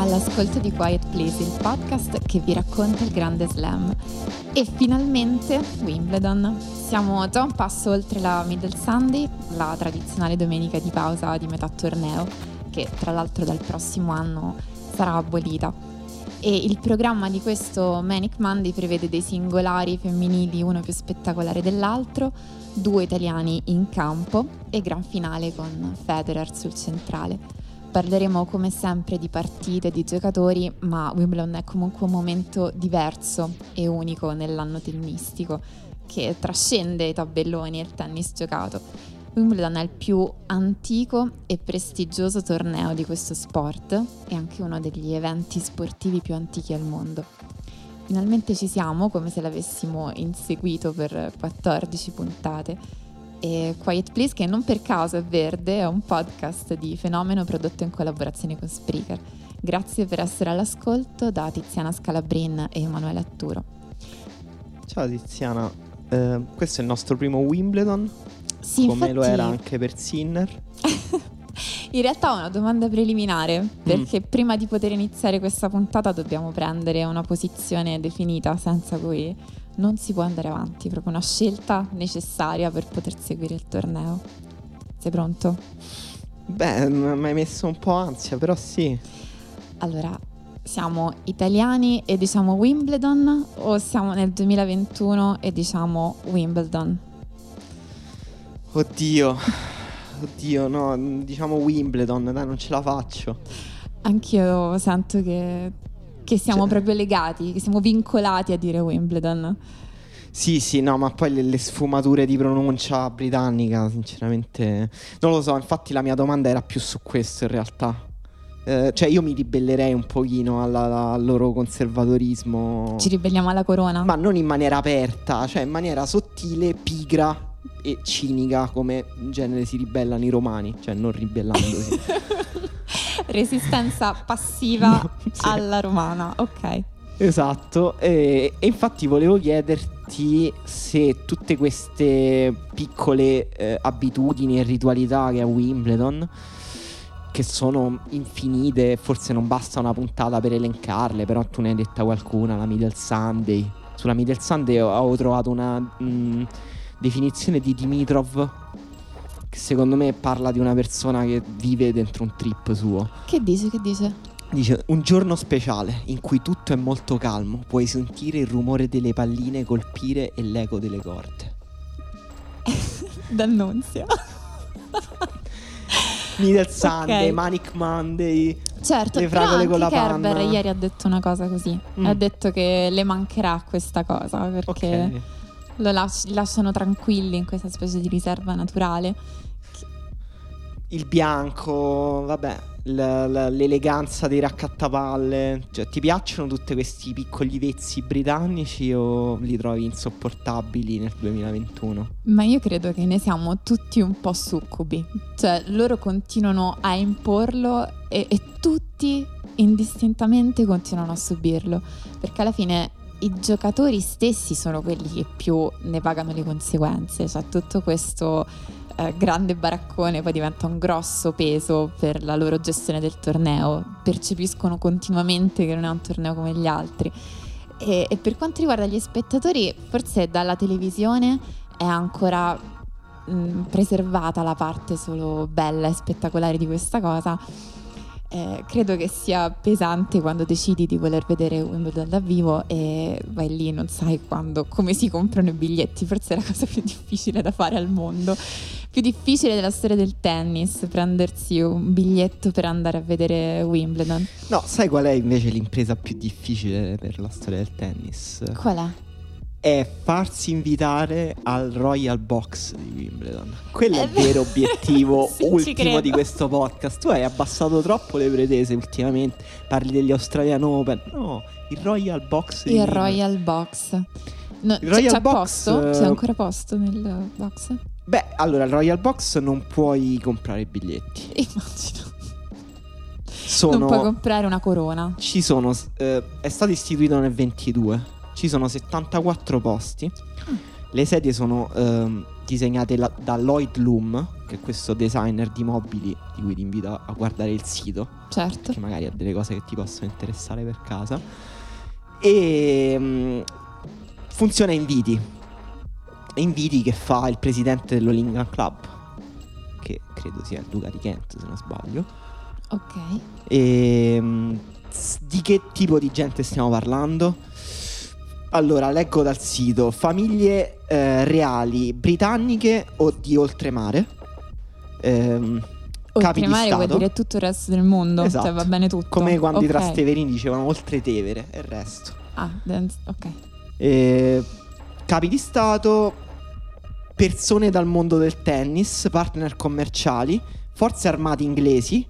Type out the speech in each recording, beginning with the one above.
All'ascolto di Quiet Place, il podcast che vi racconta il grande slam. E finalmente Wimbledon. Siamo già un passo oltre la Middle Sunday, la tradizionale domenica di pausa di metà torneo, che tra l'altro dal prossimo anno sarà abolita. E il programma di questo Manic Monday prevede dei singolari femminili, uno più spettacolare dell'altro, due italiani in campo e gran finale con Federer sul centrale. Parleremo come sempre di partite, di giocatori, ma Wimbledon è comunque un momento diverso e unico nell'anno tennistico che trascende i tabelloni e il tennis giocato. Wimbledon è il più antico e prestigioso torneo di questo sport e anche uno degli eventi sportivi più antichi al mondo. Finalmente ci siamo, come se l'avessimo inseguito per 14 puntate e Quiet Please che non per caso è verde, è un podcast di fenomeno prodotto in collaborazione con Spreaker. Grazie per essere all'ascolto da Tiziana Scalabrin e Emanuele Atturo. Ciao Tiziana, eh, questo è il nostro primo Wimbledon, sì, come infatti... lo era anche per Sinner. In realtà ho una domanda preliminare, perché mm. prima di poter iniziare questa puntata dobbiamo prendere una posizione definita senza cui non si può andare avanti, proprio una scelta necessaria per poter seguire il torneo. Sei pronto? Beh, mi hai messo un po' ansia, però sì. Allora, siamo italiani e diciamo Wimbledon o siamo nel 2021 e diciamo Wimbledon? Oddio, oddio, no, diciamo Wimbledon, dai, non ce la faccio. Anch'io sento che che siamo cioè. proprio legati, che siamo vincolati a dire Wimbledon. Sì, sì, no, ma poi le, le, sfumature di pronuncia britannica, sinceramente, non lo so. Infatti, la mia domanda era più su questo in realtà. Eh, cioè, io mi ribellerei un pochino alla, al loro conservatorismo. Ci ribelliamo alla corona? Ma non in maniera aperta, cioè in maniera sottile, pigra e cinica, come in genere si ribellano i romani, cioè non ribellandosi. Resistenza passiva sì. alla romana, ok. Esatto, e, e, infatti volevo chiederti se tutte queste piccole eh, abitudini e ritualità che ha Wimbledon, che sono infinite, forse non basta una puntata per elencarle, però tu ne hai detta qualcuna, la Middle Sunday. Sulla Middle Sunday ho, trovato una mh, mm, definizione di Dimitrov che secondo me parla di una persona che vive dentro un trip suo. Che dice? Che dice? Dice un giorno speciale in cui tutto è molto calmo, puoi sentire il rumore delle palline colpire e l'eco delle corde. D'annunzio. Middle Sunday, okay. Manic Monday. Certo, le fragole con la Kerber panna. ieri ha detto una cosa così. Mm. Ha detto che le mancherà questa cosa perché okay lo las- lasciano tranquilli in questa specie di riserva naturale. Il bianco, vabbè, l- l- l'eleganza dei raccattapalle. Cioè, ti piacciono tutti questi piccoli vezzi britannici o li trovi insopportabili nel 2021? Ma io credo che ne siamo tutti un po' succubi. Cioè, loro continuano a imporlo e, e tutti indistintamente continuano a subirlo. Perché alla fine i giocatori stessi sono quelli che più ne pagano le conseguenze, cioè tutto questo eh, grande baraccone poi diventa un grosso peso per la loro gestione del torneo, percepiscono continuamente che non è un torneo come gli altri. E, e per quanto riguarda gli spettatori, forse dalla televisione è ancora mh, preservata la parte solo bella e spettacolare di questa cosa eh, credo che sia pesante quando decidi di voler vedere Wimbledon da vivo e vai lì non sai quando, come si comprano i biglietti, forse è la cosa più difficile da fare al mondo, più difficile della storia del tennis, prendersi un biglietto per andare a vedere Wimbledon. No, sai qual è invece l'impresa più difficile per la storia del tennis? Qual è? È farsi invitare al Royal Box di Wimbledon. Quello è, il vero obiettivo ultimo di questo podcast. Tu hai abbassato troppo le pretese ultimamente. Parli degli Australian Open. No, il Royal Box. Il Royal Box. No, il Royal c'è, Box, posto? C'è ancora posto nel box? Beh, allora, il Royal Box non puoi comprare i biglietti. Immagino. Sono, non puoi comprare una corona. Ci sono. Eh, è stato istituito nel 22 ci sono 74 posti Le sedie sono ehm, disegnate la- da Lloyd Loom, che è questo designer di mobili di cui ti invito a guardare il sito, Certo. che magari ha delle cose che ti possono interessare per casa. E mm, funziona in viti. Inviti che fa il presidente dell'Olingan Club, che credo sia il Duca di Kent, se non sbaglio. Ok. E mm, s- di che tipo di gente stiamo parlando? Allora, leggo dal sito: famiglie eh, reali britanniche o di oltremare. Ehm, capi di Oltremare vuol Stato. dire tutto il resto del mondo. Esatto. Cioè va bene tutto. Come quando i Ok. Trasteverini dicevano oltre Tevere e il resto. Ah, then- ok. Eh, capi di Stato, persone dal mondo del tennis, partner commerciali, forze armate inglesi,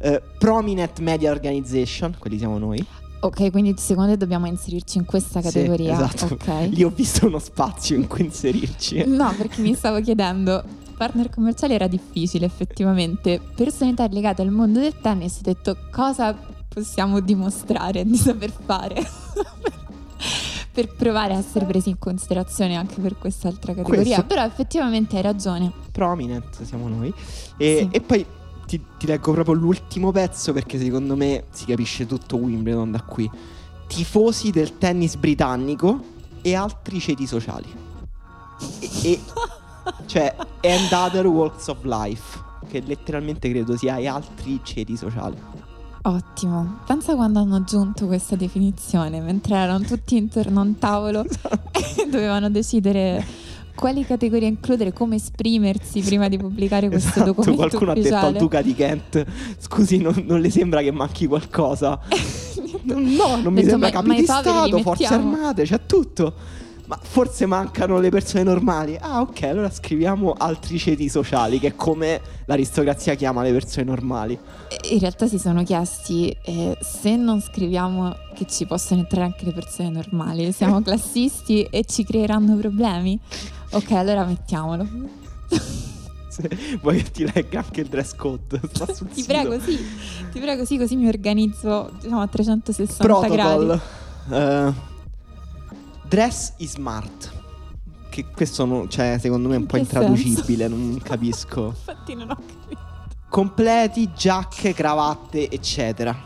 eh, prominent media organization, quelli siamo noi. Ok, quindi secondo te dobbiamo inserirci in questa Sì, categoria? esatto. Ok. Lì ho visto uno spazio in cui inserirci. No, perché mi stavo chiedendo, partner commerciali era difficile effettivamente. Personalità legate al mondo del tennis, ho detto cosa possiamo dimostrare di saper fare per provare a essere presi in considerazione anche per quest'altra categoria. Questo- Però effettivamente hai ragione. Prominent siamo noi. E, Sì. e poi ti, ti leggo proprio l'ultimo pezzo perché secondo me si capisce tutto Wimbledon da qui. Tifosi del tennis britannico e altri ceti sociali. E, e- cioè, and other walks of life. Che letteralmente credo sia e altri ceti sociali. Ottimo. Pensa quando hanno aggiunto questa definizione, mentre erano tutti intorno a un tavolo e dovevano decidere quali categorie includere, come esprimersi prima di pubblicare questo Esatto, documento qualcuno ha detto al ufficiale. Duca di Kent: Scusi, non, non le sembra che manchi qualcosa? No, non mi sembra ma- capi di Stato, forze armate, c'è tutto. Ma forse mancano le persone normali. Ah, ok, allora scriviamo altri ceti sociali, che è come l'aristocrazia chiama le persone normali. In realtà si sono chiesti eh, se non scriviamo che ci possono entrare anche le persone normali, siamo classisti e ci creeranno problemi. Ok, allora mettiamolo. Se vuoi che ti legga anche il dress code? Ti sito. prego, sì, ti prego, sì, così mi organizzo diciamo, a 360 Protocol. gradi. Eh, dress is smart. Che questo non- cioè, secondo me è un In po' intraducibile, non capisco. Infatti non ho capito. Completi, giacche, cravatte, eccetera.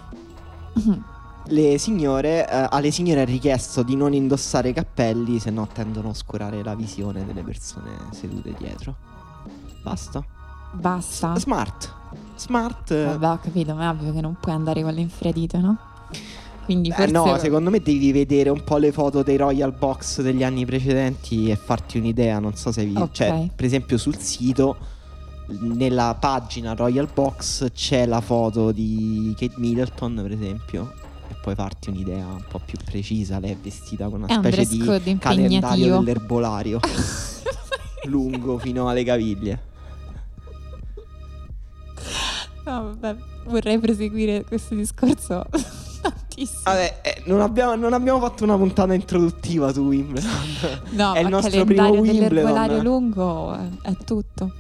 Mhm. Le signore, eh, alle signore è richiesto di non indossare cappelli, se no tendono a oscurare la visione delle persone sedute dietro. Basta. Basta. Smart. Smart. Vabbè, ho capito, ma è ovvio che non puoi andare con le infradito, no? Quindi eh, forse... no, secondo me devi vedere un po' le foto dei Royal Box degli anni precedenti e farti un'idea. Non so se vi. Ok. Cioè, per esempio, sul sito, nella pagina Royal Box, c'è la foto di Kate Middleton, per esempio. E puoi farti un'idea un po' più precisa. Lei è vestita con una È un specie dress di calendario dell'erbolario lungo fino alle caviglie. No, vabbè, vorrei proseguire questo discorso tantissimo. Vabbè, eh, non, abbiamo, non abbiamo fatto una puntata introduttiva su Wimbledon. no, è il nostro primo Wimbledon. dell'erbolario lungo è, tutto.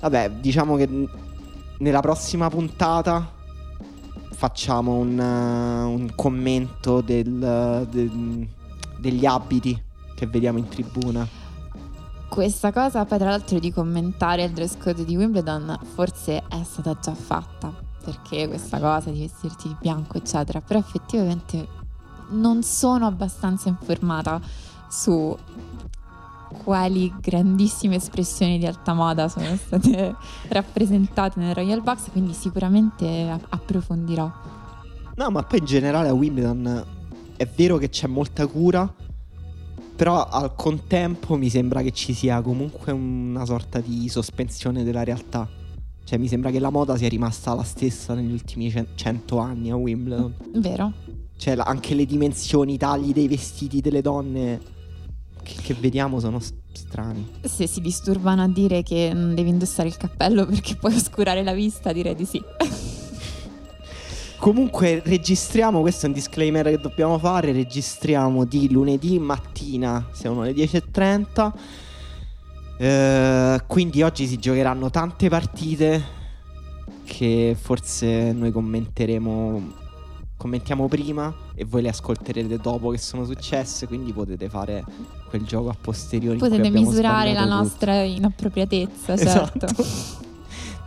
Vabbè, diciamo che nella prossima puntata facciamo un, uh, un commento del- del- degli abiti che vediamo in tribuna. Questa cosa, poi tra l'altro di commentare il dress code di Wimbledon, forse è stata già fatta, perché questa cosa di vestirti di bianco, eccetera, però effettivamente non sono abbastanza informata su quali grandissime espressioni di alta moda sono state rappresentate nel Royal Box, quindi sicuramente approfondirò. No, ma poi in generale a Wimbledon è vero che c'è molta cura, però al contempo mi sembra che ci sia comunque una sorta di sospensione della realtà. Cioè mi sembra che la moda sia rimasta la stessa negli ultimi cen- cento anni a Wimbledon. Vero? Cioè, anche le dimensioni, i tagli dei vestiti delle donne che, che vediamo sono strani. Se si disturbano a dire che non devi indossare il cappello perché puoi oscurare la vista, direi di sì. Comunque, registriamo. Questo è un disclaimer che dobbiamo fare. Registriamo di lunedì mattina, sono le 10.30. Eh, quindi oggi si giocheranno tante partite che forse noi commenteremo commentiamo prima e voi le ascolterete dopo che sono successe, quindi potete fare quel gioco a posteriori. Potete misurare la nostra tutto. inappropriatezza, certo. Esatto.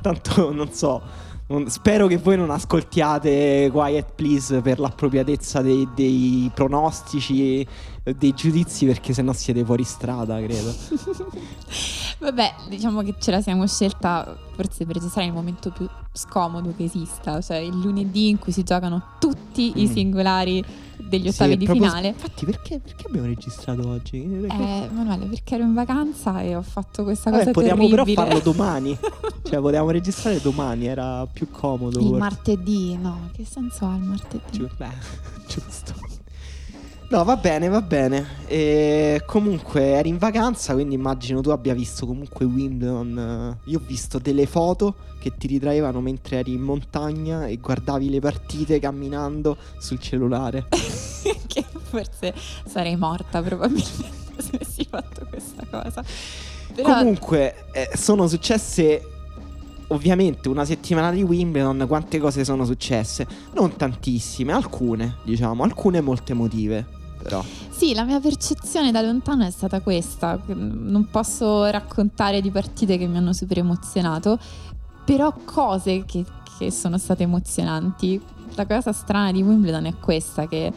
Tanto non so, non, spero che voi non ascoltiate Quiet Please per l'appropriatezza dei, dei pronostici, dei giudizi, perché sennò siete fuori strada, credo. Vabbè, diciamo che ce la siamo scelta forse per registrare il momento più scomodo che esista, cioè il lunedì in cui si giocano tutti mm. i singolari degli ottavi sì, di finale. Infatti, perché, perché, abbiamo registrato oggi? Eh, Manuele, perché ero in vacanza e ho fatto questa Vabbè, cosa potevamo terribile. però farlo domani. cioè, potevamo registrare domani, era più comodo. Il forse. martedì, no, che senso ha il martedì? Gi- beh, giusto. No, va bene, va bene. E comunque eri in vacanza, quindi immagino tu abbia visto comunque Wimbledon. Io ho visto delle foto che ti ritraevano mentre eri in montagna e guardavi le partite camminando sul cellulare. che forse sarei morta probabilmente se avessi fatto questa cosa. Però... Comunque, eh, sono successe ovviamente una settimana di Wimbledon quante cose sono successe? Non tantissime, alcune, diciamo, alcune molto emotive però. Sì, la mia percezione da lontano è stata questa. Non posso raccontare di partite che mi hanno super emozionato, però cose che, che sono state emozionanti. La cosa strana di Wimbledon è questa, che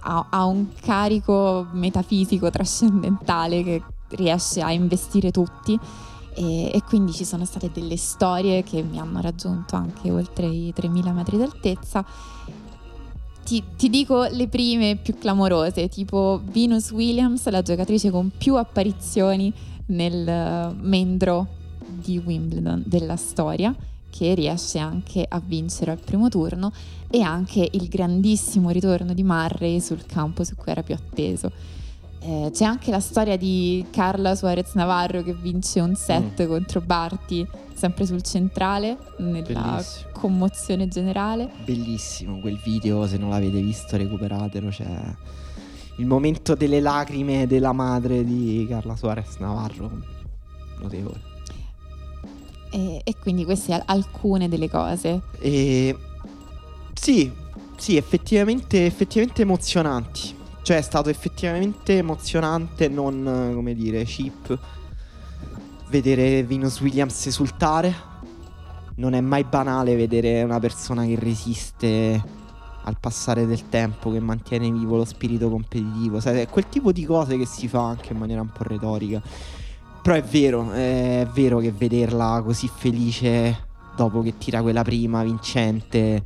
ha, ha un carico metafisico trascendentale che riesce a investire tutti. E, e, quindi ci sono state delle storie che mi hanno raggiunto anche oltre i 3000 metri d'altezza ti, ti, dico le prime più clamorose, tipo Venus Williams, la giocatrice con più apparizioni nel uh, membro di Wimbledon della storia, che riesce anche a vincere al primo turno, e anche il grandissimo ritorno di Murray sul campo su cui era più atteso. Eh, c'è anche la storia di Carla Suarez Navarro che vince un set mm. contro Barty, sempre sul centrale, nella Bellissimo. commozione generale. Bellissimo quel video, se non l'avete visto recuperatelo, c'è il momento delle lacrime della madre di Carla Suarez Navarro, notevole. E, e quindi queste alcune delle cose. E, sì, sì, effettivamente, effettivamente emozionanti cioè è stato effettivamente emozionante, non come dire, cheap, vedere Venus Williams esultare. Non è mai banale vedere una persona che resiste al passare del tempo, che mantiene vivo lo spirito competitivo. Sai, è quel tipo di cose che si fa anche in maniera un po' retorica. Però è vero, è vero che vederla così felice dopo che tira quella prima vincente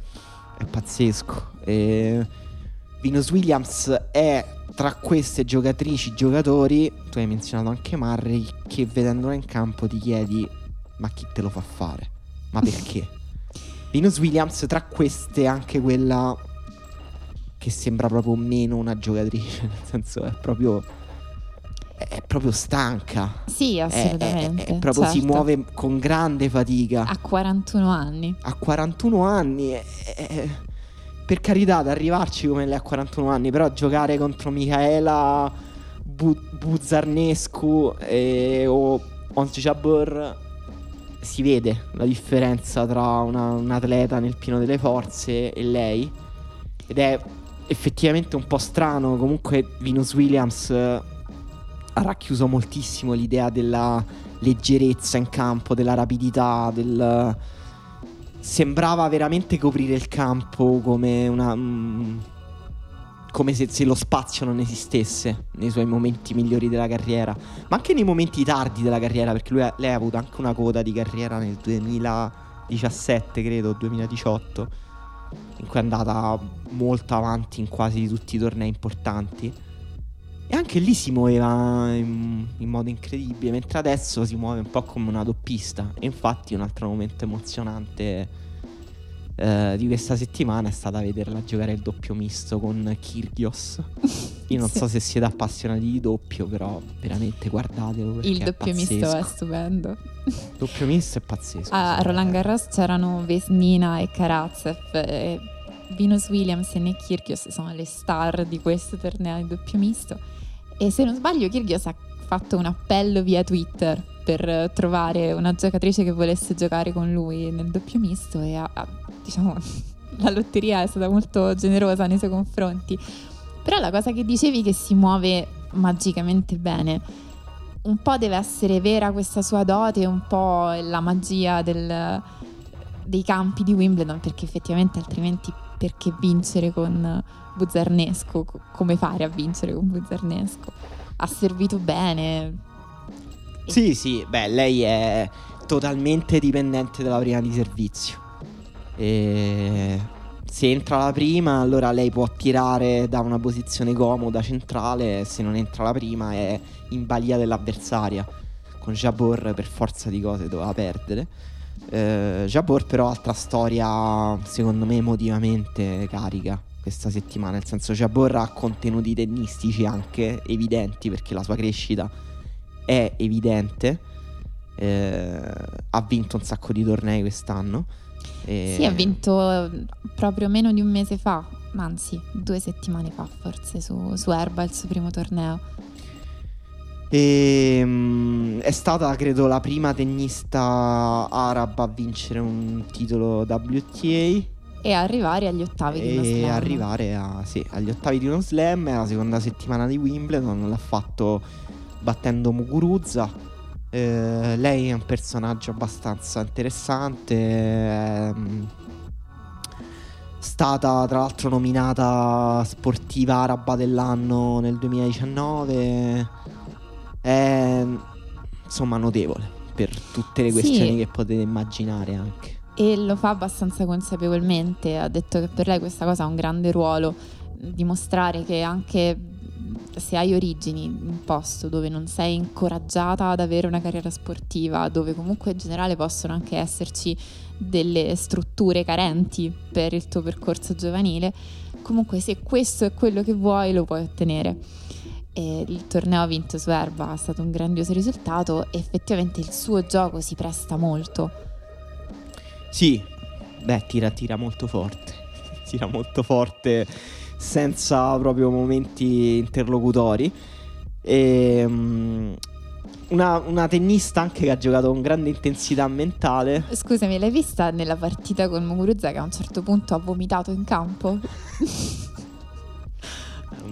è pazzesco. E Venus Williams è tra queste giocatrici, giocatori, tu hai menzionato anche Murray, che vedendola in campo ti chiedi ma chi te lo fa fare? Ma perché? Venus Williams tra queste è anche quella che sembra proprio meno una giocatrice, nel senso è proprio è proprio stanca. Sì, assolutamente. È, è, è proprio certo. si muove con grande fatica. A 41 anni. A 41 anni è, per carità, ad arrivarci come lei a 41 anni, però giocare contro Michaela Bu- Buzzarnescu e, o Ons Jabber si vede la differenza tra una, un atleta nel pieno delle forze e lei. Ed è effettivamente un po' strano. Comunque, Venus Williams ha racchiuso moltissimo l'idea della leggerezza in campo, della rapidità, del sembrava veramente coprire il campo come una... Mm, come se, se, lo spazio non esistesse nei suoi momenti migliori della carriera, ma anche nei momenti tardi della carriera, perché lui, lei ha avuto anche una coda di carriera nel 2017, credo, 2018, in cui è andata molto avanti in quasi tutti i tornei importanti. E anche lì si muoveva in, in, modo incredibile, mentre adesso si muove un po' come una doppista. E infatti un altro momento emozionante eh, di questa settimana è stata vederla giocare il doppio misto con Kirgios. Io non sì. so se siete appassionati di doppio, però veramente guardatelo. Il doppio misto è stupendo. Il doppio misto è pazzesco. A Roland Garros c'erano Vesnina e Karatsev. E Venus Williams e Nick Kyrgios sono le star di questo torneo di doppio misto e se non sbaglio, Kyrgios ha fatto un appello via Twitter per trovare una giocatrice che volesse giocare con lui nel doppio misto e ha, ha diciamo, la lotteria è stata molto generosa nei suoi confronti. Però la cosa che dicevi che si muove magicamente bene, un po' deve essere vera questa sua dote, un po' la magia del, dei campi di Wimbledon, perché effettivamente altrimenti perché vincere con Buzzarnesco? Come fare a vincere con Buzzarnesco? Ha servito bene. Sì, sì, beh, lei è totalmente dipendente dalla prima di servizio. E se entra la prima, allora lei può tirare da una posizione comoda centrale. Se non entra la prima, è in balia dell'avversaria. Con Jabor, per forza di cose, doveva perdere. Eh, Jabor, però, altra storia, secondo me, emotivamente carica questa settimana. Nel senso, Jabor ha contenuti tennistici anche evidenti perché la sua crescita è evidente. Eh, ha vinto un sacco di tornei quest'anno. E... Sì, ha vinto proprio meno di un mese fa, anzi due settimane fa forse su, su Erba il suo primo torneo. E, um, è stata, credo, la prima tennista araba a vincere un titolo WTA. E arrivare agli ottavi di uno slam. E arrivare a, sì, agli ottavi di uno slam. È la seconda settimana di Wimbledon. L'ha fatto battendo Muguruza. Eh, lei è un personaggio abbastanza interessante. È ehm, stata tra l'altro nominata sportiva araba dell'anno nel 2019. È insomma notevole per tutte le questioni sì. che potete immaginare anche. E lo fa abbastanza consapevolmente. Ha detto che per lei questa cosa ha un grande ruolo. Dimostrare che anche se hai origini in un posto dove non sei incoraggiata ad avere una carriera sportiva, dove comunque in generale possono anche esserci delle strutture carenti per il tuo percorso giovanile, comunque se questo è quello che vuoi lo puoi ottenere. E il torneo vinto su Erba è stato un grandioso risultato e effettivamente il suo gioco si presta molto. Sì, beh, tira, tira molto forte. Tira molto forte senza proprio momenti interlocutori. E, um, una, una, tennista anche che ha giocato con grande intensità mentale. Scusami, l'hai vista nella partita con Muguruza che a un certo punto ha vomitato in campo?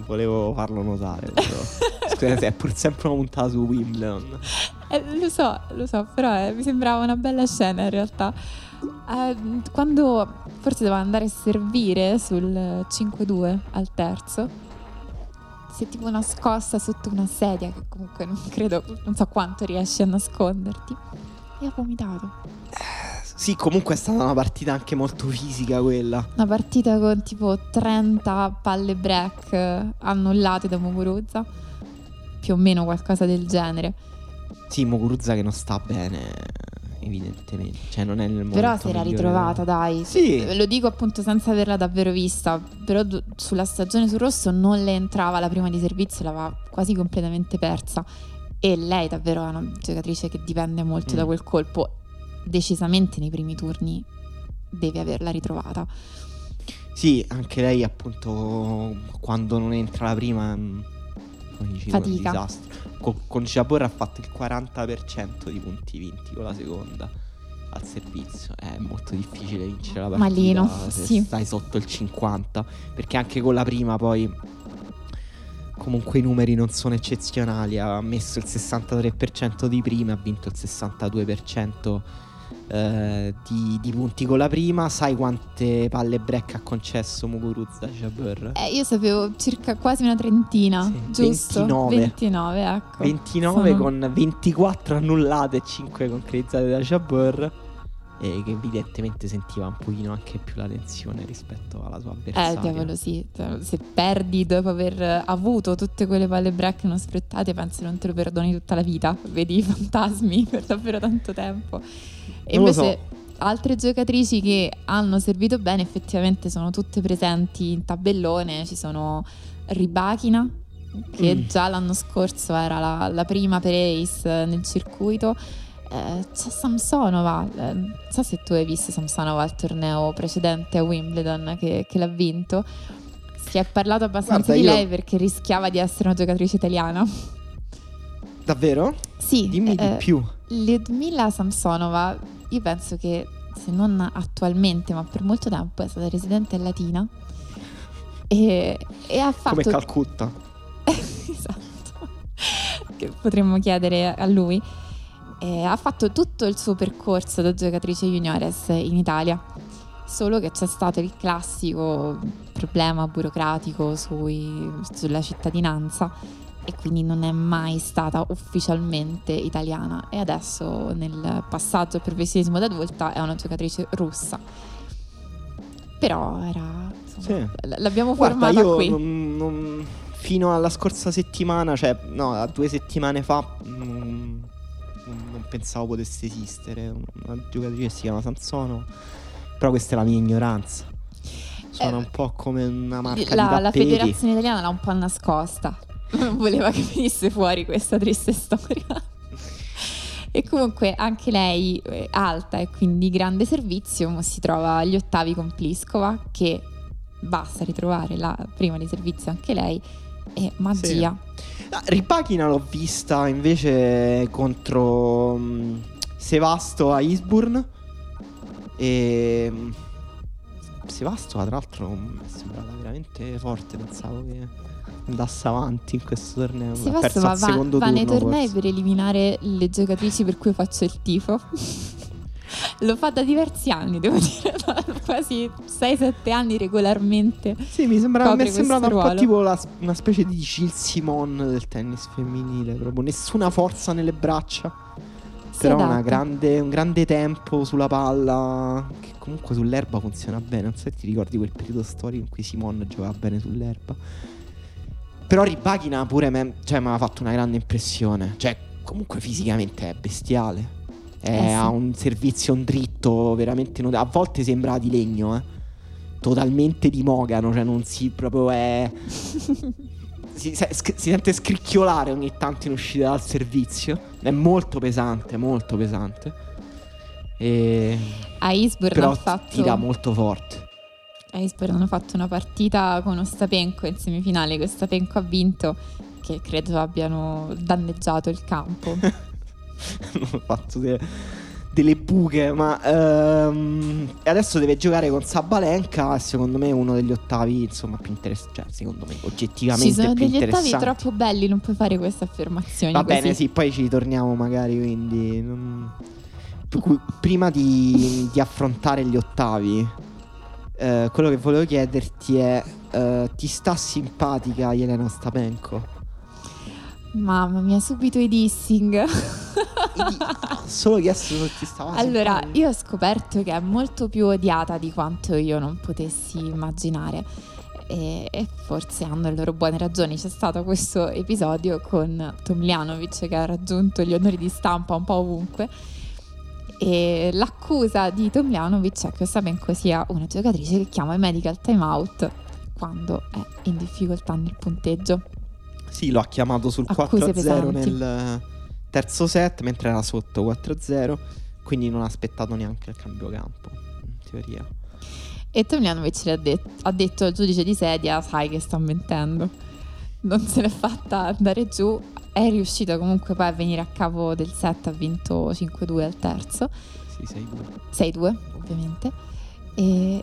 volevo farlo notare. Scusate, è pur sempre una puntata su Wimbledon. Eh, lo so, lo so, però eh, mi sembrava una bella scena in realtà. Eh, quando forse doveva andare a servire sul 5-2 al terzo, si è tipo nascosta sotto una sedia che comunque non credo, non so quanto riesci a nasconderti. E ha vomitato. Sì, comunque è stata una partita anche molto fisica quella. Una partita con tipo 30 palle break annullate da Muguruza. Più o meno qualcosa del genere. Sì, Muguruza che non sta bene evidentemente. Cioè, non è nel Però si era ritrovata, dai. Sì. Lo dico appunto senza averla davvero vista. Però do- sulla stagione sul rosso non le entrava la prima di servizio, l'aveva quasi completamente persa. E lei davvero è una giocatrice che dipende molto mm. da quel colpo. Decisamente nei primi turni deve averla ritrovata. Sì, anche lei appunto quando non entra la prima mm, fatica. disastro. Con, con Jabor ha fatto il 40% di punti vinti con la seconda al servizio. È molto difficile vincere la partita Malino, se sì. stai sotto il 50%. Perché anche con la prima poi comunque i numeri non sono eccezionali. Ha messo il 63% di prima, ha vinto il 62% eh, di, di, punti con la prima. Sai quante palle break ha concesso Muguruza Jabber? Eh, io sapevo circa quasi una trentina, sì, giusto? 29. 29, ecco. 29 Sono... con 24 annullate e 5 concretizzate da Jabber. E che evidentemente sentiva un pochino anche più la tensione rispetto alla sua avversaria. Eh, diavolo, sì. Se perdi dopo aver avuto tutte quelle palle break non sfruttate, penso non te lo perdoni tutta la vita. Vedi i fantasmi per davvero tanto tempo. E invece so. altre giocatrici che hanno servito bene effettivamente sono tutte presenti in tabellone. Ci sono Ribachina, che mm. già l'anno scorso era la, la prima per Ace nel circuito. Eh, c'è Samsonova, eh, non so se tu hai visto Samsonova al torneo precedente a Wimbledon che, che l'ha vinto. Si è parlato abbastanza Guarda, di lei perché rischiava di essere una giocatrice italiana. Davvero? Sì. Dimmi eh, di più. Lyudmila Samsonova io penso che se non attualmente, ma per molto tempo è stata residente Latina e, e ha fatto... Come Calcutta. esatto, che potremmo chiedere a lui. E ha fatto tutto il suo percorso da giocatrice juniores in Italia, solo che c'è stato il classico problema burocratico sui, sulla cittadinanza e quindi non è mai stata ufficialmente italiana e adesso nel passaggio al professionismo d'adulta è una giocatrice russa. Però era... Insomma, sì. L'abbiamo Guarda, formata io qui. Non, non, fino alla scorsa settimana, cioè no, a due settimane fa, non, non pensavo potesse esistere una giocatrice che si chiama Sansono. Però questa è la mia ignoranza. Suona eh, un po' come una marca la, di La federazione italiana l'ha un po' nascosta. Voleva che venisse fuori questa triste storia. e comunque anche lei eh, alta e quindi grande servizio si trova agli ottavi con Pliskova che basta ritrovare la prima di servizio anche lei e magia. Sì. Ah, Ripachina l'ho vista invece contro um, Sevasto a Eastbourne e um, Sevasto tra l'altro mi è sembrata veramente forte, pensavo che andasse avanti in questo torneo. Sevasto va, va, va nei tornei forse. per eliminare le giocatrici per cui faccio il tifo. Lo fa da diversi anni, devo dire, quasi 6-7 anni regolarmente. Sì, mi, sembra, mi è sembrata un po' tipo la, una specie di Gilles Simon del tennis femminile, proprio nessuna forza nelle braccia. Si però grande, un grande tempo sulla palla, che comunque sull'erba funziona bene. Non so se ti ricordi quel periodo storico in cui Simon giocava bene sull'erba. Però Ribachina pure me, cioè, mi ha fatto una grande impressione. Cioè, comunque fisicamente è bestiale. È, eh sì. Ha un servizio un dritto veramente notevole. A volte sembra di legno, eh. Totalmente di mogano, cioè non si proprio è. si, si, si, sente scricchiolare ogni tanto in uscita dal servizio. È molto pesante, molto pesante. E... A Isburn però ha fatto... tira molto forte. Isburn hanno fatto una partita con Ostapenko in semifinale. Che Ostapenko ha vinto, che credo abbiano danneggiato il campo. hanno fatto delle, delle buche, ma ehm, adesso deve giocare con Sabalenka, secondo me è uno degli ottavi, insomma, più interessanti, cioè secondo me oggettivamente Ci sono degli ottavi troppo belli, non puoi fare queste affermazioni Va così. bene, sì, poi ci ritorniamo magari, quindi non... prima di, di, affrontare gli ottavi, eh, quello che volevo chiederti è: eh, ti sta simpatica Elena Ostapenko? Mamma mia, subito i dissing. Solo chiesto se ti stava Allora, io ho scoperto che è molto più odiata di quanto io non potessi immaginare. E, e, forse hanno le loro buone ragioni. C'è stato questo episodio con Tomljanovic che ha raggiunto gli onori di stampa un po' ovunque. E l'accusa di Tomljanovic è che Ostapenko sia una giocatrice che chiama i medical timeout quando è in difficoltà nel punteggio. Sì, lo ha chiamato sul 4-0 nel terzo set mentre era sotto 4-0, quindi non ha aspettato neanche il cambio campo, in teoria. E Tomljanovic ha, det- ha detto al giudice di sedia, sai che sta mentendo. Non se l'è fatta andare giù, è riuscita comunque poi a venire a capo del set, ha vinto 5-2 al terzo. Sì, 6-2. 6-2, ovviamente. E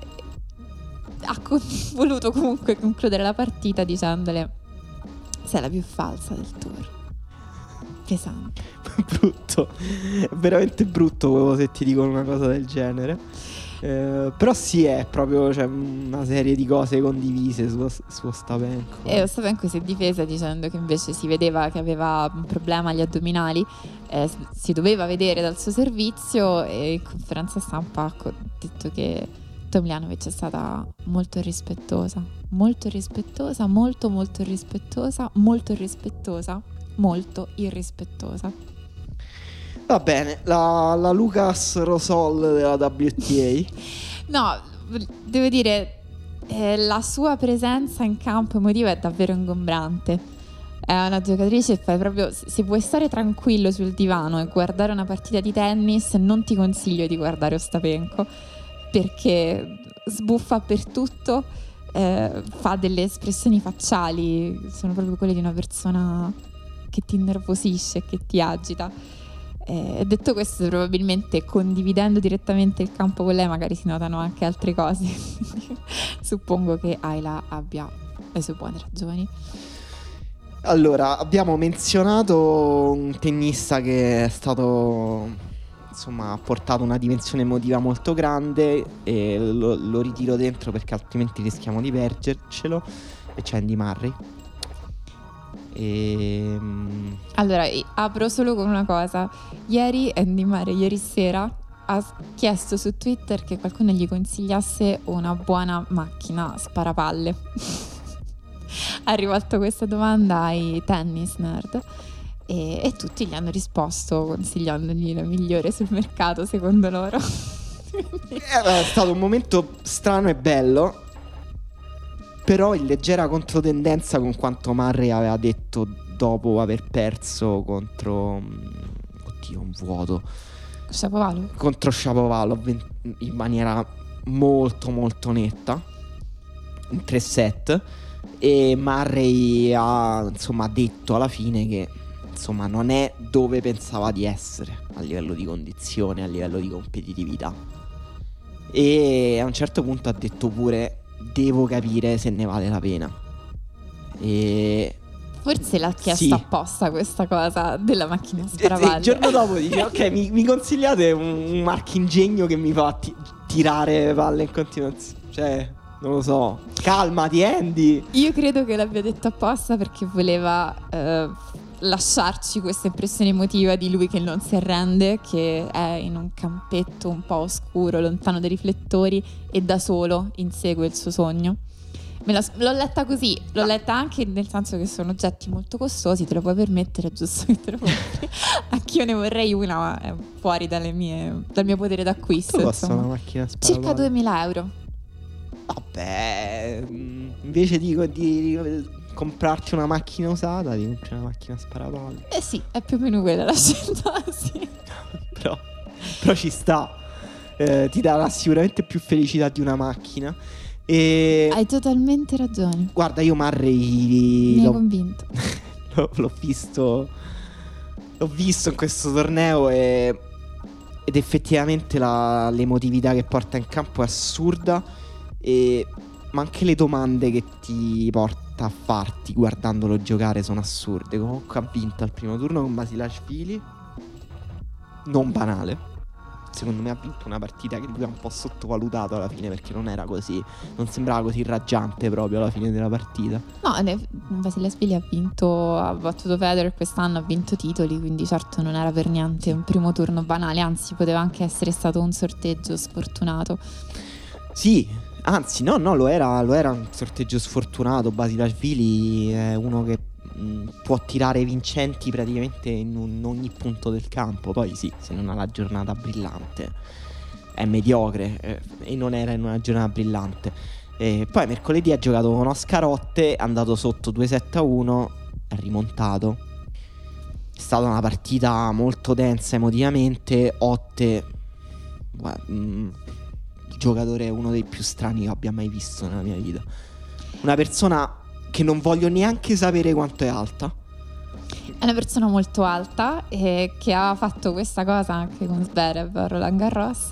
ha con- voluto comunque concludere la partita dicendole sei la più falsa del tour. Pesante. brutto. Veramente brutto se ti dicono una cosa del genere. Eh, però sì, è proprio cioè, una serie di cose condivise su, su Ostapenko. E Ostapenko si è difesa dicendo che invece si vedeva che aveva un problema agli addominali, eh, si doveva vedere dal suo servizio e in conferenza stampa ha detto che Tomljanovic è stata molto rispettosa, molto rispettosa, molto molto rispettosa, molto rispettosa, molto irrispettosa. Va bene, la, la Lucas Rosol della WTA. no, devo dire, eh, la sua presenza in campo emotiva è davvero ingombrante. È una giocatrice che proprio. Se vuoi stare tranquillo sul divano e guardare una partita di tennis, non ti consiglio di guardare Ostapenko perché sbuffa per tutto, eh, fa delle espressioni facciali, sono proprio quelle di una persona che ti innervosisce, che ti agita. Eh, detto questo, probabilmente condividendo direttamente il campo con lei, magari si notano anche altre cose. Suppongo che Ayla abbia le sue buone ragioni. Allora, abbiamo menzionato un tennista che è stato insomma ha portato una dimensione emotiva molto grande e lo, lo ritiro dentro perché altrimenti rischiamo di pergercelo e c'è Andy Murray e... Ehm, allora apro solo con una cosa ieri Andy Murray ieri sera ha chiesto su Twitter che qualcuno gli consigliasse una buona macchina sparapalle ha rivolto questa domanda ai tennis nerd e, e, tutti gli hanno risposto consigliandogli la migliore sul mercato secondo loro. È stato un momento strano e bello, però in leggera controtendenza con quanto Murray aveva detto dopo aver perso contro... Mm, oddio, un vuoto. Shapovalov? Contro Shapovalov in, in maniera molto molto netta, in tre set. E Murray ha insomma detto alla fine che insomma non è dove pensava di essere a livello di condizione, a livello di competitività. E a un certo punto ha detto pure devo capire se ne vale la pena. E Forse l'ha chiesto sì. apposta questa cosa della macchina sparavalle. Il giorno dopo dice ok mi, mi, consigliate un, un marchingegno che mi fa ti- tirare palle in continuazione. Cioè non lo so. Calmati Andy. Io credo che l'abbia detto apposta perché voleva eh, lasciarci questa impressione emotiva di lui che non si arrende, che è in un campetto un po' oscuro, lontano dai riflettori e da solo insegue il suo sogno. La, l'ho letta così, l'ho letta anche nel senso che sono oggetti molto costosi, te lo puoi permettere, giusto che te lo compri. Anch'io ne vorrei una, ma è fuori mie, dal mio potere d'acquisto. Costa una macchina Circa 2000 euro. Vabbè, mm, invece dico di, di comprarti una macchina usata, ti compri una macchina sparapalle. Eh sì, è più o meno quella la scelta, sì. però, però ci sta. Eh, ti darà sicuramente più felicità di una macchina. E... Hai totalmente ragione. Guarda, io Marray. Mi hai convinto. l'ho visto. L'ho visto in questo torneo e. Ed effettivamente la, l'emotività che porta in campo è assurda. E, ma anche le domande che ti porta a farti guardandolo giocare sono assurde. Comunque ha vinto al primo turno con Basilashvili. Non banale. Secondo me ha vinto una partita che lui ha un po' sottovalutato alla fine perché non era così. Non sembrava così raggiante proprio alla fine della partita. No, Basilashvili ha vinto. Ha battuto Federer quest'anno, ha vinto titoli. Quindi certo non era per niente un primo turno banale. Anzi, poteva anche essere stato un sorteggio sfortunato. Sì, Anzi, no, no, lo era, lo era un sorteggio sfortunato. Basilashvili è uno che mh, mm, può tirare vincenti praticamente in, un, in, ogni punto del campo. Poi sì, se non ha la giornata brillante è mediocre eh, e non era in una giornata brillante. E poi mercoledì ha giocato con Oscarotte, è andato sotto 2-7 1, è rimontato. È stata una partita molto densa emotivamente. Otte... Guarda, mh, mm, giocatore uno dei più strani che abbia mai visto nella mia vita. Una persona che non voglio neanche sapere quanto è alta. È una persona molto alta e che ha fatto questa cosa anche con Zverev a Roland Garros.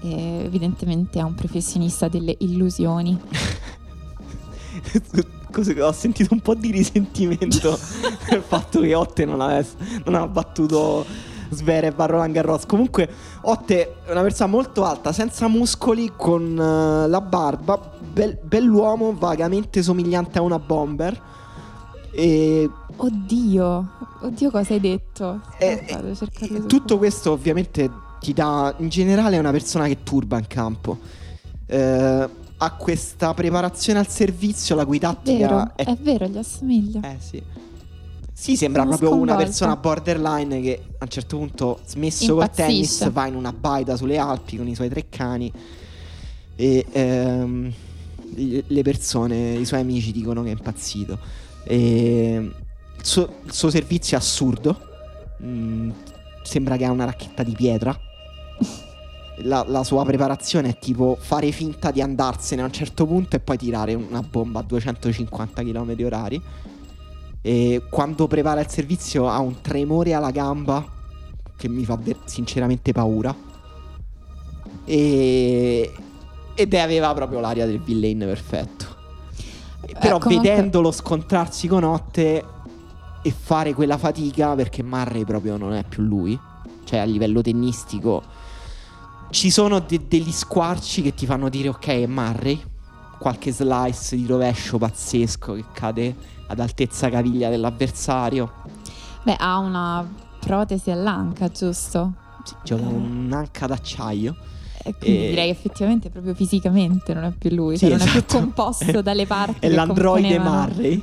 E evidentemente è un professionista delle illusioni. ho sentito un po' di risentimento per il fatto che Otte non, non ha battuto Zverev a Roland Garros. Comunque, Otte è una persona molto alta, senza muscoli, con uh, la barba, bel, bell'uomo, vagamente somigliante a una bomber. E... Oddio, oddio cosa hai detto? Eh, eh, tutto questo ovviamente ti dà, in generale è una persona che turba in campo. Eh, ha questa preparazione al servizio, la cui tattica vero, è... è vero, gli assomiglia. Eh sì. Sì, sembra Sono proprio sconvolta. una persona borderline che a un certo punto, smesso col tennis, va in una baita sulle Alpi con i suoi tre cani e ehm, le persone, i suoi amici dicono che è impazzito. E il, suo, il suo servizio è assurdo. Mm, sembra che ha una racchetta di pietra. La, la, sua preparazione è tipo fare finta di andarsene a un certo punto e poi tirare una bomba a 250 km orari. E quando prepara il servizio ha un tremore alla gamba che mi fa ver- sinceramente paura. E... Ed aveva proprio l'aria del villain perfetto. Eh, Però comunque- vedendolo scontrarsi con Otte e fare quella fatica, perché Murray proprio non è più lui, cioè a livello tennistico, ci sono de- degli squarci che ti fanno dire ok è Murray, qualche slice di rovescio pazzesco che cade ad altezza caviglia dell'avversario. Beh, ha una protesi all'anca, giusto? Sì, Gioca un'anca d'acciaio. E quindi E- direi effettivamente proprio fisicamente non è più lui, Sì, cioè non è più esatto. composto dalle parti È che l'androide Murray.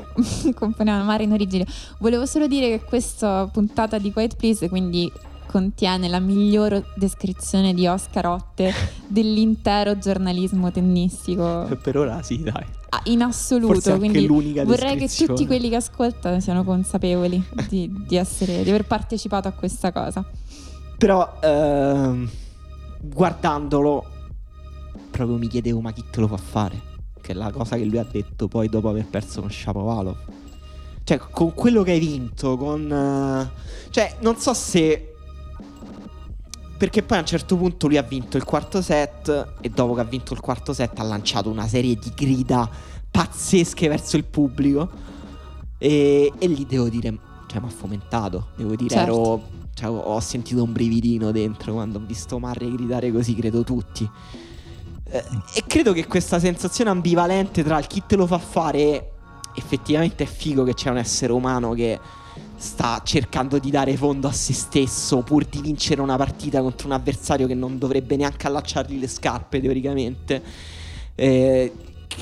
componevano Mare in origine. Volevo solo dire che questa puntata di Quiet Please quindi contiene la miglior descrizione di Oscar Otte dell'intero giornalismo tennistico Per ora sì, dai. ah, in assoluto. Forse quindi vorrei che tutti quelli che ascoltano siano consapevoli di, di essere, di aver partecipato a questa cosa. Però ehm, guardandolo proprio mi chiedevo ma chi te lo fa fare? Che è la cosa che lui ha detto poi dopo aver perso con Shapovalov. Cioè con quello che hai vinto, con... eh, cioè non so se... Perché poi a un certo punto lui ha vinto il quarto set e dopo che ha vinto il quarto set ha lanciato una serie di grida pazzesche verso il pubblico e, e lì devo dire, cioè mi ha fomentato, devo dire, Certo. ero, cioè, ho- sentito un brividino dentro quando ho visto Murray gridare così, credo tutti. Eh, e credo che questa sensazione ambivalente tra il chi te lo fa fare effettivamente è figo che c'è un essere umano che sta cercando di dare fondo a se stesso pur di vincere una partita contro un avversario che non dovrebbe neanche allacciargli le scarpe teoricamente. Eh,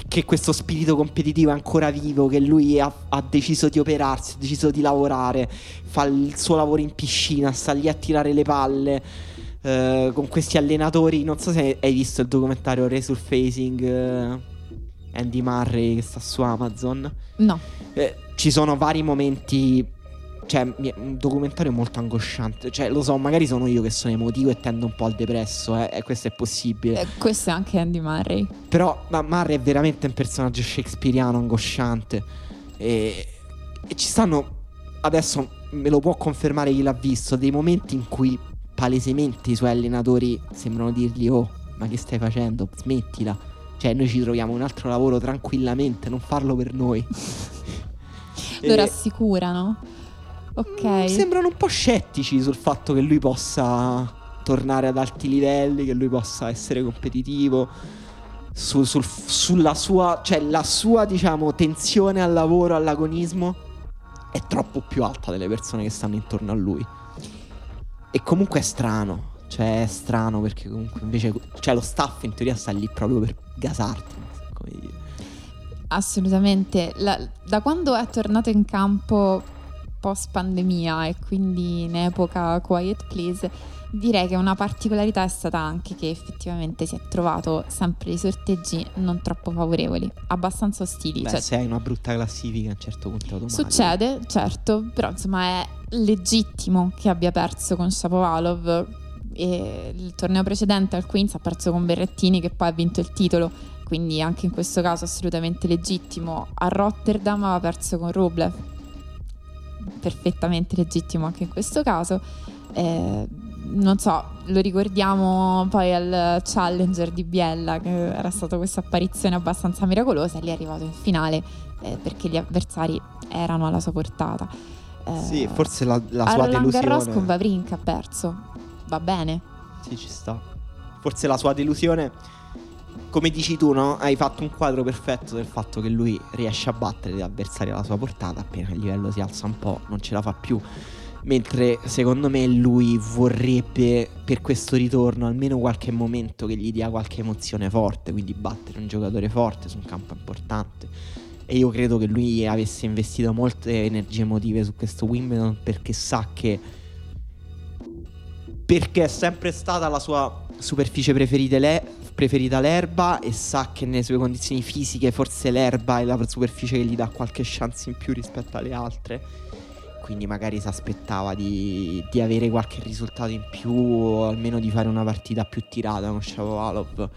che questo spirito competitivo è ancora vivo, che lui ha, ha deciso di operarsi, ha deciso di lavorare, fa il suo lavoro in piscina, sta lì a tirare le palle. eh, con questi allenatori, non so se hai visto il documentario Resurfacing eh, Andy Murray che sta su Amazon. No, Eh, ci sono vari momenti. Cioè, un documentario molto angosciante. Cioè, lo so, magari sono io che sono emotivo e tendo un po' al depresso, eh, e questo è possibile. eh, questo è anche Andy Murray. Però ma Murray è veramente un personaggio shakespeariano angosciante. E, e ci stanno. Adesso me lo può confermare chi l'ha visto. Dei momenti in cui palesemente i suoi allenatori sembrano dirgli: Oh, ma che stai facendo? Smettila. Cioè, noi ci troviamo un altro lavoro tranquillamente, non farlo per noi. Lo E- rassicurano. Ok. Mm, Sembrano un po' scettici sul fatto che lui possa tornare ad alti livelli, che lui possa essere competitivo. su- sul- sulla sua, cioè la sua, diciamo, tensione al lavoro, all'agonismo è troppo più alta delle persone che stanno intorno a lui. E comunque è strano. Cioè, è strano perché comunque invece. Cioè, lo staff in teoria sta lì proprio per gasarti. Assolutamente. La- da quando è tornato in campo post pandemia e quindi in epoca Quiet Please, direi che una particolarità è stata anche che effettivamente si è trovato sempre dei sorteggi non troppo favorevoli, abbastanza ostili. Beh, Cioè, se hai una brutta classifica, a un certo punto automatico. Succede, certo, però insomma è legittimo che abbia perso con Shapovalov e il torneo precedente al Queens ha perso con Berrettini che poi ha vinto il titolo, quindi anche in questo caso assolutamente legittimo. A Rotterdam aveva perso con Rublev, perfettamente legittimo anche in questo caso. Eh, non so, lo ricordiamo poi al Challenger di Biella che era stata questa apparizione abbastanza miracolosa e lì è arrivato in finale eh, perché gli avversari erano alla sua portata. Eh, Sì, forse la, la sua Roland Garros con delusione. Vavrinka ha perso. Va bene. Sì, ci sta. Forse la sua delusione. Come dici tu, no? Hai fatto un quadro perfetto del fatto che lui riesce a battere gli avversari alla sua portata. Appena il livello si alza un po', non ce la fa più. Mentre secondo me lui vorrebbe per questo ritorno almeno qualche momento che gli dia qualche emozione forte. Quindi battere un giocatore forte su un campo importante. E io credo che lui avesse investito molte energie emotive su questo Wimbledon perché sa che. Perché è sempre stata la sua superficie preferita, le- preferita l'erba e sa che nelle sue condizioni fisiche forse l'erba è la superficie che gli dà qualche chance in più rispetto alle altre. Quindi magari si aspettava di, di avere qualche risultato in più o almeno di fare una partita più tirata con Shapovalov.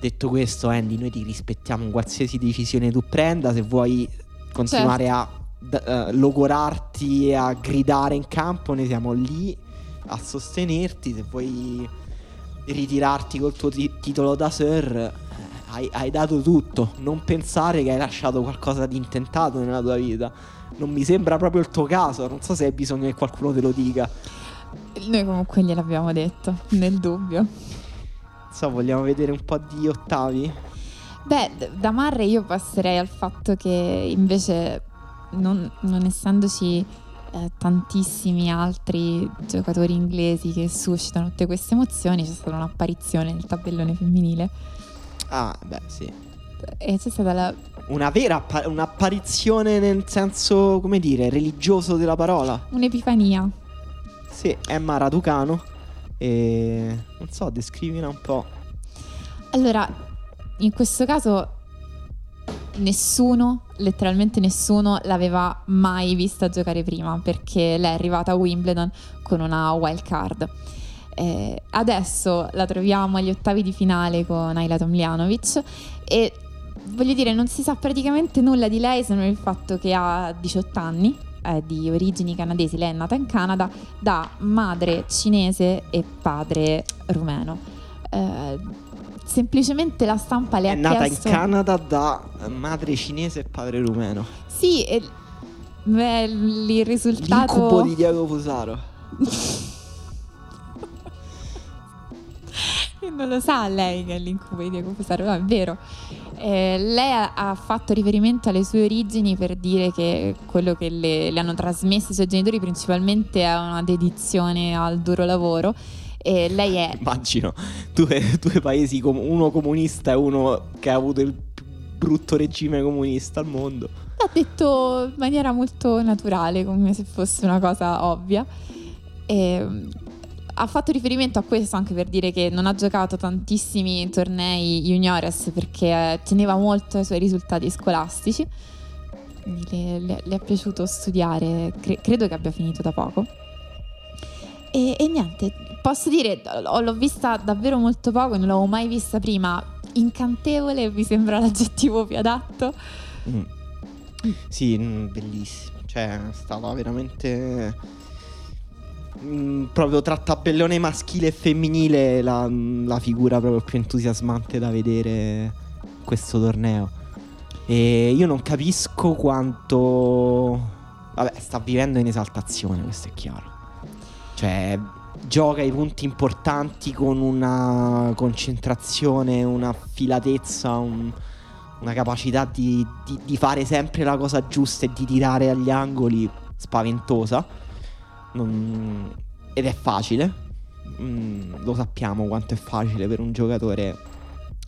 Detto questo, Andy, noi ti rispettiamo qualsiasi decisione tu prenda. Se vuoi continuare a d- eh, logorarti e a gridare in campo, noi siamo lì. a sostenerti, se vuoi ritirarti col tuo ti- titolo da Sir, eh, hai, hai dato tutto. Non pensare che hai lasciato qualcosa di intentato nella tua vita. Non mi sembra proprio il tuo caso. Non so se hai bisogno che qualcuno te lo dica. Noi comunque gliel'abbiamo detto, nel dubbio. Non so, vogliamo vedere un po' di ottavi? Beh, da Marre io passerei al fatto che invece, non, non essendoci eh, tantissimi altri giocatori inglesi che suscitano tutte queste emozioni, c'è stata un'apparizione nel tabellone femminile Ah, beh, sì. e c'è stata la... Una vera appa- un'apparizione nel senso, come dire, religioso della parola. un'epifania. Sì, Emma Raducano. E non so, descrivila un po'. Allora, in questo caso nessuno, letteralmente nessuno, l'aveva mai vista giocare prima perché lei è arrivata a Wimbledon con una wild card. Eh, adesso la troviamo agli ottavi di finale con Ayla Tomljanovic e voglio dire non si sa praticamente nulla di lei se non il fatto che ha 18 anni, è di origini canadesi, lei è nata in Canada da madre cinese e padre rumeno. Eh, semplicemente la stampa le È ha nata chiesto... in Canada da madre cinese e padre rumeno. Sì, e beh, il risultato... L'incubo di Diego Fusaro. non lo sa lei che è l'incubo di Diego Fusaro, no, è vero. Eh, lei ha, ha fatto riferimento alle sue origini per dire che quello che le, le hanno trasmesso i suoi genitori principalmente è una dedizione al duro lavoro. E lei è Immagino due, due paesi, com- uno comunista e uno che ha avuto il più brutto regime comunista al mondo. l'ha detto in maniera molto naturale, come se fosse una cosa ovvia. E, ha fatto riferimento a questo anche per dire che non ha giocato tantissimi tornei juniores perché eh, teneva molto ai suoi risultati scolastici. Le, le- le è piaciuto studiare, cre- credo che abbia finito da poco. E, e niente, posso dire, l'ho vista davvero molto poco, non l'avevo mai vista prima. Incantevole, mi sembra l'aggettivo più adatto. Mm. Sì, mm, bellissimo. Cioè, è stata veramente. mm, proprio tra tabellone maschile e femminile la, la figura proprio più entusiasmante da vedere questo torneo. E io non capisco quanto. Vabbè, sta vivendo in esaltazione, questo è chiaro. Cioè, gioca i punti importanti con una concentrazione, una filatezza, un- una capacità di, di- di fare sempre la cosa giusta e di tirare agli angoli spaventosa. Non- ed è facile. Mm, lo sappiamo quanto è facile per un giocatore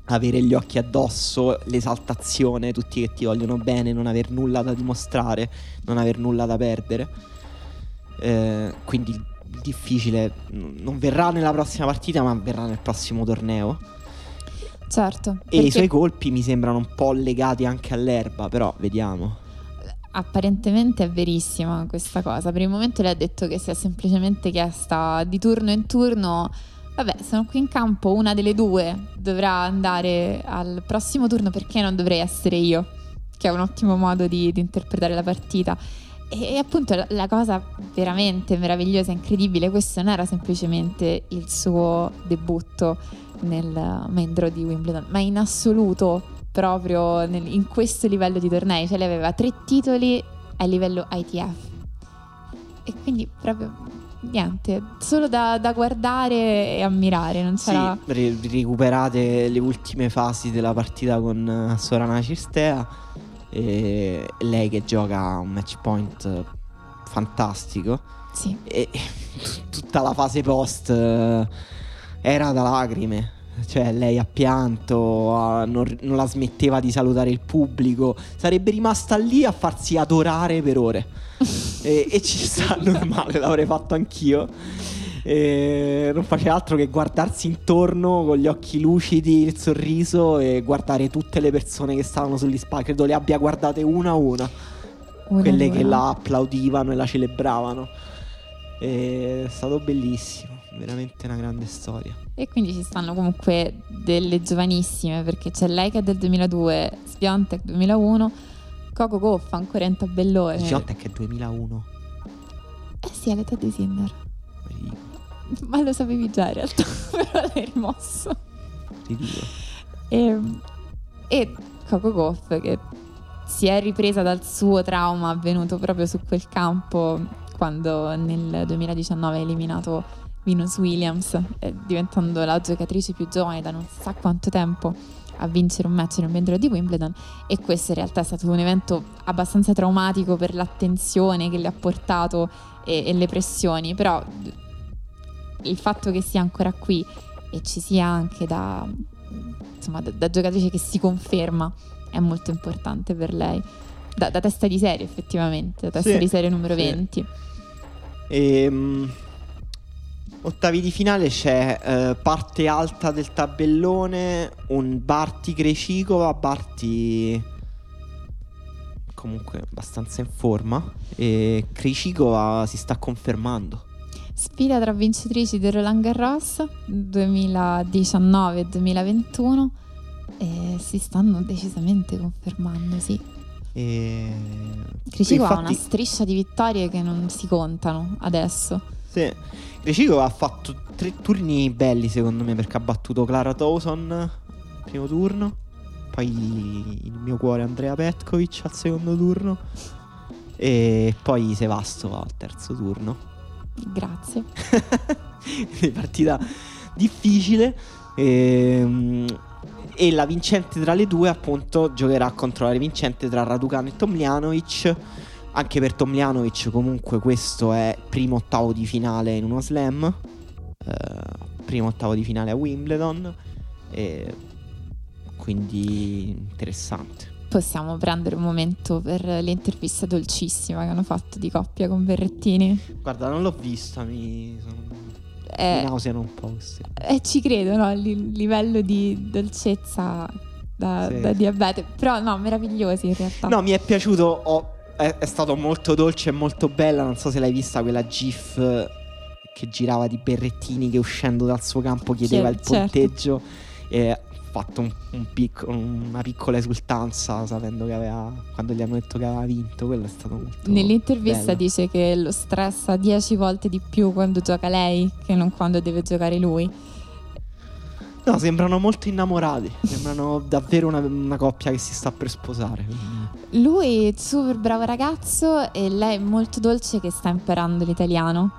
avere gli occhi addosso, l'esaltazione, tutti che ti vogliono bene, non aver nulla da dimostrare, non aver nulla da perdere. Eh, quindi difficile non verrà nella prossima partita, ma verrà nel prossimo torneo. Certo. E i suoi colpi mi sembrano un po' legati anche all'erba, però vediamo. Apparentemente è verissima questa cosa. Per il momento lei ha detto che si è semplicemente chiesta di turno in turno. Vabbè, sono qui in campo, una delle due dovrà andare al prossimo turno perché non dovrei essere io, che è un ottimo modo di, di interpretare la partita. E, appunto la, cosa veramente meravigliosa, incredibile, questo non era semplicemente il suo debutto nel draw di Wimbledon, ma in assoluto proprio nel- in questo livello di tornei, cioè lei aveva tre titoli a livello ITF. E quindi proprio niente, solo da, da guardare e ammirare, non Sì, sarà... ri- recuperate le ultime fasi della partita con eh, Sorana Cirstea. E lei che gioca un match point eh, fantastico. Sì, E tutta la fase post eh, era da lacrime. Cioè, lei ha pianto, ha- non, non la smetteva di salutare il pubblico. Sarebbe rimasta lì a farsi adorare per ore. e, e ci sta normale, l'avrei fatto anch'io. E non faceva altro che guardarsi intorno con gli occhi lucidi, il sorriso e guardare tutte le persone che stavano sugli spalti. Credo le abbia guardate una a una una quelle ad che una. la applaudivano e la celebravano. E è stato bellissimo, veramente una grande storia. E quindi ci stanno comunque delle giovanissime, perché c'è lei che è del 2002, Sbiontek 2001, Coco Goffa ancora in tabellone. Giotek è 2001. Eh sì, all'età di Sinner. Ma lo sapevi già in realtà, però l'hai rimosso. Ridicolo. E, e Coco Goff che si è ripresa dal suo trauma avvenuto proprio su quel campo quando nel 2019 ha eliminato Venus Williams, eh, diventando la giocatrice più giovane da non sa quanto tempo a vincere un match nel main di Wimbledon e questo in realtà è stato un evento abbastanza traumatico per l'attenzione che le ha portato e, e le pressioni, però il fatto che sia ancora qui e ci sia anche da, insomma, da, da giocatrice che si conferma è molto importante per lei. Da, da testa di serie, effettivamente, da testa Sì, di serie numero sì. 20. Ehm, ottavi di finale c'è eh, parte alta del tabellone, un Barti Crecicova, Barti comunque abbastanza in forma e Crecicova si sta confermando. Sfida tra vincitrici del Roland Garros 2019 e 2021 e si stanno decisamente confermando, sì. E... Cricico ha una infatti- striscia di vittorie che non si contano adesso. Sì. Crecicova ha fatto tre turni belli secondo me perché ha battuto Clara Dawson al primo turno, poi il mio cuore Andrea Petkovic al secondo turno e poi Sevastova al terzo turno. Grazie. Partita difficile. ehm, E, la vincente tra le due, appunto, giocherà contro la vincente tra Raducano e Tomljanovic. Anche per Tomljanovic, comunque, questo è primo ottavo di finale in uno slam. eh, primo ottavo di finale a Wimbledon. E quindi interessante. Possiamo prendere un momento per l'intervista dolcissima che hanno fatto di coppia con Berrettini. Guarda, non l'ho vista, mi, sono... mi Eh, nauseano un po' queste. eh, ci credo, no? Il livello di dolcezza da, Sì. da diabete. Però no, meravigliosi in realtà. No, mi è piaciuto. ho- è, è stato molto dolce e molto bella. Non so se l'hai vista quella GIF eh, che girava di Berrettini che uscendo dal suo campo chiedeva Sì, il certo. punteggio. E ha fatto un- un picco- una piccola esultanza sapendo che aveva. quando gli hanno detto che aveva vinto. Quello è stato molto. Nell'intervista bello. dice che lo stressa 10 volte di più quando gioca lei che non quando deve giocare lui. No, sembrano molto innamorati. Sembrano davvero una, una coppia che si sta per sposare. Lui è super bravo ragazzo e lei è molto dolce che sta imparando l'italiano,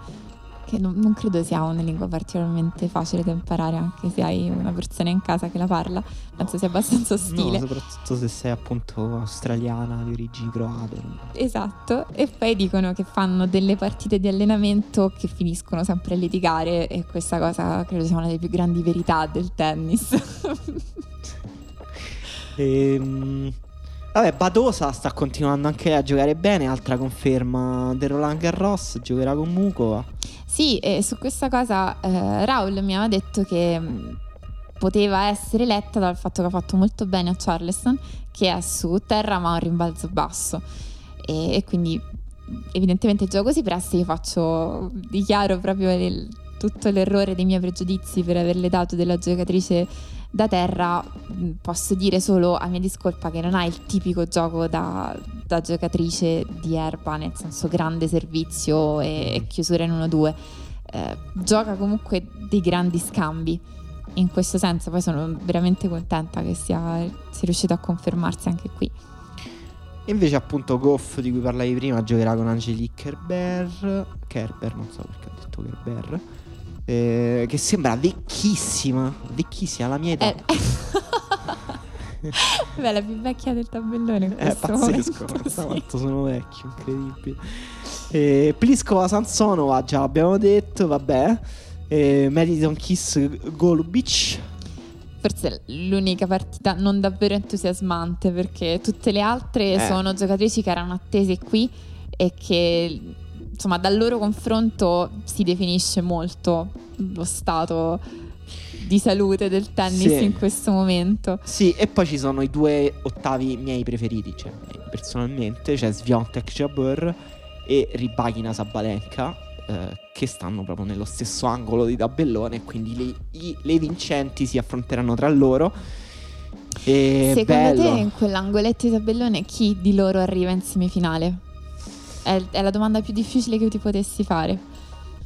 che non, non credo sia una lingua particolarmente facile da imparare anche se hai una persona in casa che la parla, penso sia abbastanza ostile. No, soprattutto se sei appunto australiana di origini croate. Esatto, e poi dicono che fanno delle partite di allenamento che finiscono sempre a litigare e questa cosa credo sia una delle più grandi verità del tennis. Ehm, vabbè, Badosa sta continuando anche a giocare bene. Altra conferma del Roland Garros. Giocherà con Mukova. Sì, e su questa cosa eh, Raul mi aveva detto che mh, poteva essere letta dal fatto che ha fatto molto bene a Charleston, che è su terra ma ha un rimbalzo basso. E, e quindi evidentemente gioco si presta, io faccio, dichiaro proprio il- tutto l'errore dei miei pregiudizi per averle dato della giocatrice da terra. Mh, Posso dire solo a mia discolpa che non ha il tipico gioco da, da giocatrice di erba, nel senso grande servizio e, e chiusura in 1-2. Eh, gioca comunque dei grandi scambi. In questo senso, poi sono veramente contenta che sia, sia riuscito a confermarsi anche qui. E invece, appunto, Goff, di cui parlavi prima, giocherà con Angelique Kerber. Kerber, non so perché ho detto Kerber. Eh, che sembra vecchissima. Vecchissima, la mia età. Eh, Beh, la più vecchia del tabellone È questo pazzesco, momento, sì. quanto sono vecchio, incredibile. Eh, Pliskova Sansonova, già abbiamo detto, vabbè. Eh, Madison Kiss Golubic. Forse l'unica partita non davvero entusiasmante perché tutte le altre Eh. sono giocatrici che erano attese qui e che insomma dal loro confronto si definisce molto lo stato di salute del tennis Sì. in questo momento. Sì, e poi ci sono i due ottavi miei preferiti, cioè personalmente, cioè Sviontek Jabeur e Rybakina Sabalenka, eh, che stanno proprio nello stesso angolo di tabellone, quindi le, i- le vincenti si affronteranno tra loro. E Secondo bello. te in quell'angoletto di tabellone chi di loro arriva in semifinale? È, è la domanda più difficile che ti potessi fare.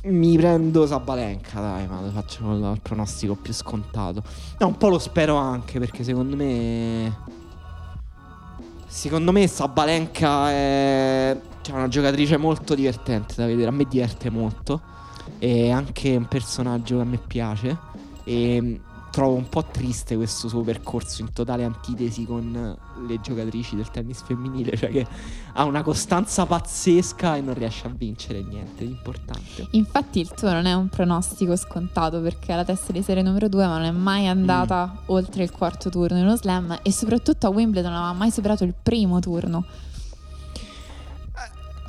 Mi prendo Sabalenka, dai, ma lo faccio il pronostico più scontato. No, un po' lo spero anche perché secondo me. Secondo me Sabalenka è cioè, una giocatrice molto divertente da vedere. A me diverte molto. È anche un personaggio che a me piace. E trovo un po' triste questo suo percorso in totale antitesi con le giocatrici del tennis femminile, cioè che ha una costanza pazzesca e non riesce a vincere niente di importante. Infatti il tuo non è un pronostico scontato perché è la testa di serie numero 2 ma non è mai andata mm. oltre il quarto turno in uno slam e soprattutto a Wimbledon non aveva mai superato il primo turno.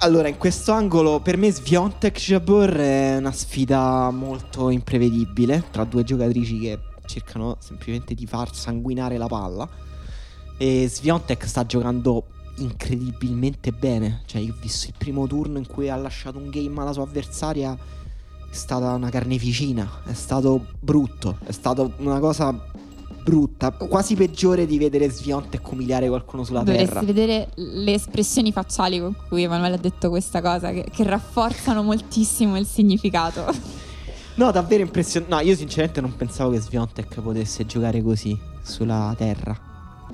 Allora, in questo angolo, per me Sviontek Jabor è una sfida molto imprevedibile tra due giocatrici che cercano semplicemente di far sanguinare la palla. E Sviontek sta giocando incredibilmente bene. Cioè, io ho visto il primo turno in cui ha lasciato un game alla sua avversaria. È stata una carneficina. È stato brutto. È stata una cosa brutta. Quasi peggiore di vedere Sviontek umiliare qualcuno sulla Dovresti terra. Dovresti vedere le espressioni facciali con cui Emanuele ha detto questa cosa, che, che rafforzano moltissimo il significato. No, davvero impressionante. No, io sinceramente non pensavo che Sviontek potesse giocare così sulla terra.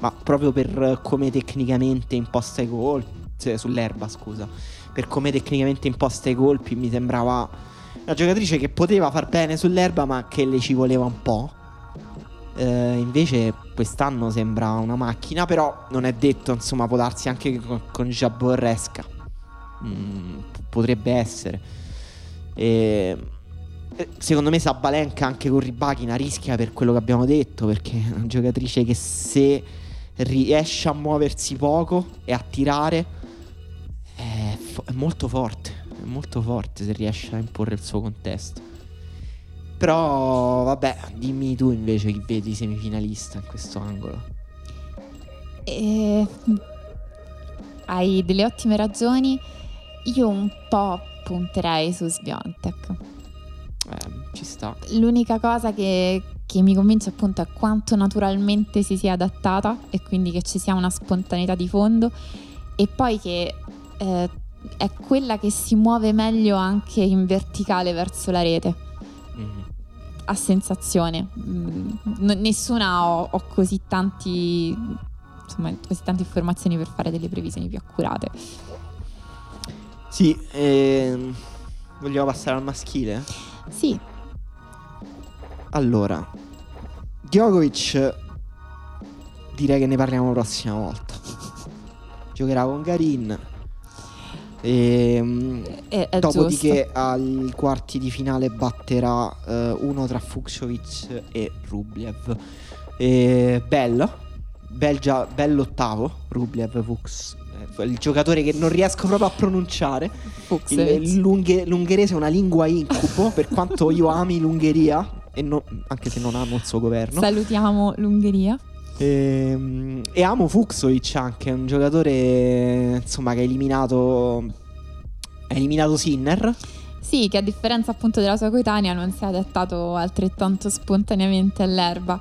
Ma proprio per come tecnicamente imposta i colpi. Cioè, sull'erba, scusa. Per come tecnicamente imposta i colpi, mi sembrava una giocatrice che poteva far bene sull'erba, ma che le ci voleva un po'. Eh, invece quest'anno sembra una macchina, però non è detto, insomma, può darsi anche con, con Jabborresca. Mm, potrebbe essere. E eh, secondo me Sabalenka anche con Ribachina rischia per quello che abbiamo detto perché è una giocatrice che se riesce a muoversi poco e a tirare è, fo- è molto forte, è molto forte se riesce a imporre il suo contesto. Però vabbè, dimmi tu invece chi vedi semifinalista in questo angolo. Eh, hai delle ottime ragioni. Io un po' punterei su Sviontek eh, ci sta. L'unica cosa che, che mi convince appunto è quanto naturalmente si sia adattata e quindi che ci sia una spontaneità di fondo e poi che eh, è quella che si muove meglio anche in verticale verso la rete. Mm-hmm. A sensazione. Mm, n- nessuna ho, ho, così tanti insomma, così tante informazioni per fare delle previsioni più accurate. Sì, ehm, vogliamo passare al maschile? Sì. Allora, Djokovic direi che ne parliamo la prossima volta. Giocherà con Garin. E, è, è dopodiché giusto. ai quarti di finale batterà uh, uno tra Fuxovic e Rublev. E, bello, bel già, bell'ottavo, Rublev Fuchs il giocatore che non riesco proprio a pronunciare. Il, l'unghe, l'ungherese è una lingua incubo, per quanto io ami l'Ungheria, no, anche se non amo il suo governo. Salutiamo l'Ungheria. E, ehm, e amo Fuxovic anche, un giocatore insomma che ha eliminato, ha eliminato Sinner. Sì, che a differenza appunto della sua coetanea non si è adattato altrettanto spontaneamente all'erba.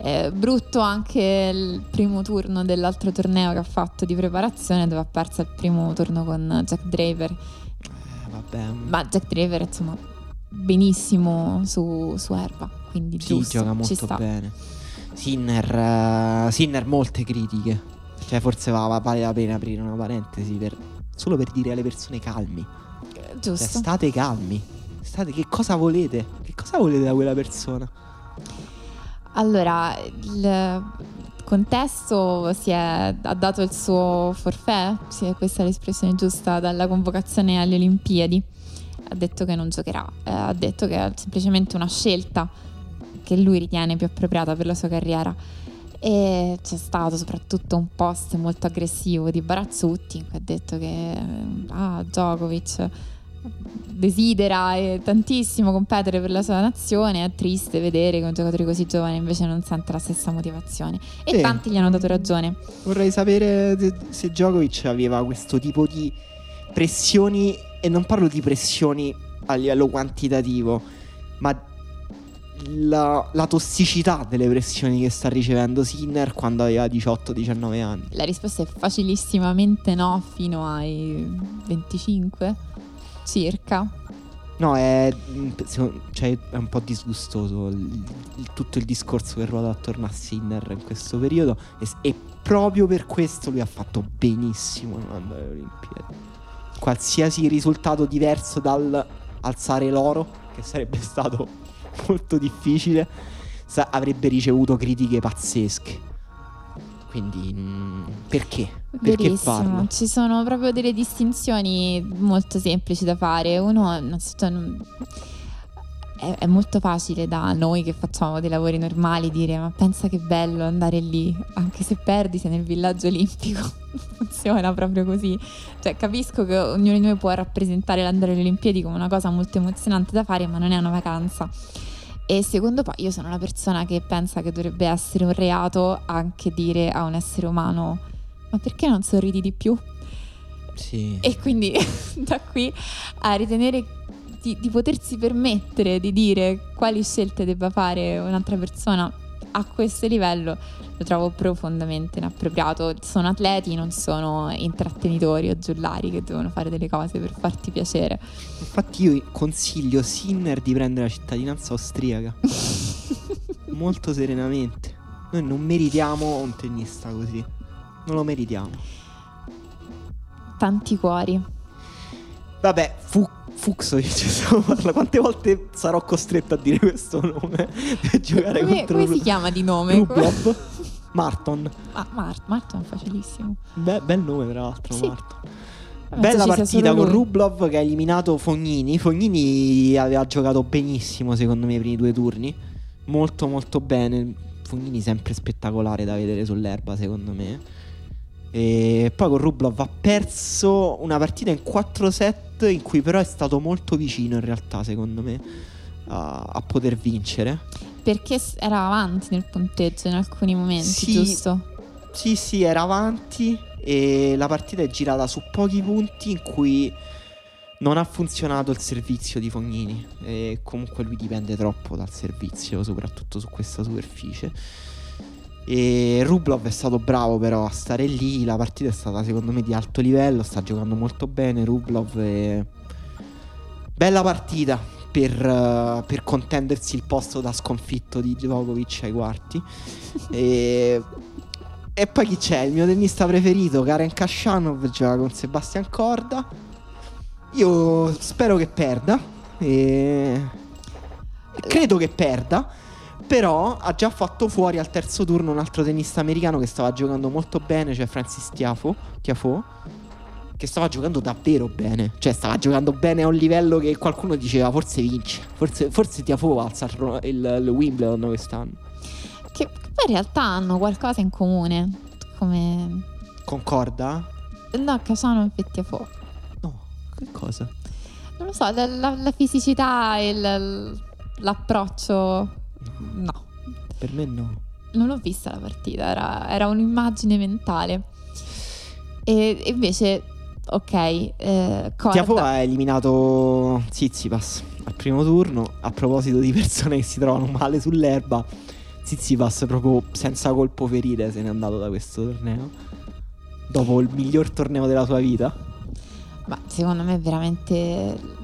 Eh, brutto anche il primo turno dell'altro torneo che ha fatto di preparazione dove ha perso il primo turno con Jack Draver. Eh, vabbè. Ma Jack Draver insomma benissimo su, su erba, quindi sì, giusto, gioca molto bene. Sinner, uh, Sinner molte critiche. Cioè forse va, vale la pena aprire una parentesi per, solo per dire alle persone calmi. Giusto. Cioè, state calmi. State, che cosa volete? Che cosa volete da quella persona? Allora, il contesto si è, ha dato il suo forfè, sì, questa è l'espressione giusta, dalla convocazione alle Olimpiadi. Ha detto che non giocherà, eh, ha detto che è semplicemente una scelta che lui ritiene più appropriata per la sua carriera. E c'è stato soprattutto un post molto aggressivo di Barazzutti in cui ha detto che ah, Djokovic desidera tantissimo competere per la sua nazione, è triste vedere che un giocatore così giovane invece non sente la stessa motivazione. E sì. tanti gli hanno dato ragione. Vorrei sapere se Djokovic aveva questo tipo di pressioni, e non parlo di pressioni a livello quantitativo, ma la, la, tossicità delle pressioni che sta ricevendo Sinner quando aveva 18-19 anni? La risposta è facilissimamente no, fino ai 25 circa. No, è, cioè, è un po' disgustoso il, il, tutto il discorso che ruota attorno a Sinner in questo periodo e, e, proprio per questo lui ha fatto benissimo andare alle Olimpiadi. Qualsiasi risultato diverso dal alzare l'oro, che sarebbe stato molto difficile, sa- avrebbe ricevuto critiche pazzesche. Quindi mh, mm, perché? Perché Verissimo, farlo? ci sono proprio delle distinzioni molto semplici da fare. Uno, innanzitutto, è, è, molto facile da noi che facciamo dei lavori normali dire ma pensa che bello andare lì, anche se perdi sei nel villaggio olimpico. Funziona proprio così. Cioè capisco che ognuno di noi può rappresentare l'andare alle Olimpiadi come una cosa molto emozionante da fare, ma non è una vacanza. E secondo poi io sono una persona che pensa che dovrebbe essere un reato anche dire a un essere umano ma perché non sorridi di più? Sì. E quindi da qui a ritenere di, di, potersi permettere di dire quali scelte debba fare un'altra persona a questo livello lo trovo profondamente inappropriato. Sono atleti, non sono intrattenitori o giullari che devono fare delle cose per farti piacere. Infatti io consiglio Sinner di prendere la cittadinanza austriaca. Molto serenamente. Noi non meritiamo un tennista così. Non lo meritiamo. Tanti cuori. Vabbè, fu Fuxo cioè, quante volte sarò costretto a dire questo nome per giocare come, contro come si chiama di nome? Rublob Marton ah, Mart- Marton facilissimo Be- bel nome tra l'altro sì. Marton Bella partita con Rublov che ha eliminato Fognini. Fognini aveva giocato benissimo secondo me i primi due turni. Molto molto bene. Fognini sempre spettacolare da vedere sull'erba secondo me. E poi con Rublov ha perso una partita in 4 set in cui però è stato molto vicino in realtà secondo me a, a poter vincere. Perché era avanti nel punteggio in alcuni momenti, sì, giusto? Sì, sì, era avanti e la partita è girata su pochi punti in cui non ha funzionato il servizio di Fognini e comunque lui dipende troppo dal servizio, soprattutto su questa superficie. E Rublov è stato bravo però a stare lì, la partita è stata secondo me di alto livello, sta giocando molto bene Rublov e... Bella partita per, uh, per contendersi il posto da sconfitto di Djokovic ai quarti. e... e poi chi c'è? Il mio tennista preferito, Karen Kashanov, gioca con Sebastian Corda. Io spero che perda. E... Credo che perda però ha già fatto fuori al terzo turno un altro tennista americano che stava giocando molto bene, cioè Francis Tiafo, Tiafo che stava giocando davvero bene. Cioè, stava giocando bene a un livello che qualcuno diceva forse vince. Forse, forse Tiafo alza il, il, il Wimbledon quest'anno. Che poi in realtà hanno qualcosa in comune. Come. Concorda? No, Casano e Tiafo. No, che cosa? Non lo so, la, la, la fisicità e l'approccio No. Per me no. Non l'ho vista la partita, era, era un'immagine mentale. E invece, ok, eh, Corda... Tiafo ha eliminato Zizipas al primo turno. A proposito di persone che si trovano male sull'erba, Zizipas proprio senza colpo ferire se n'è andato da questo torneo. Dopo il miglior torneo della sua vita. Ma secondo me veramente...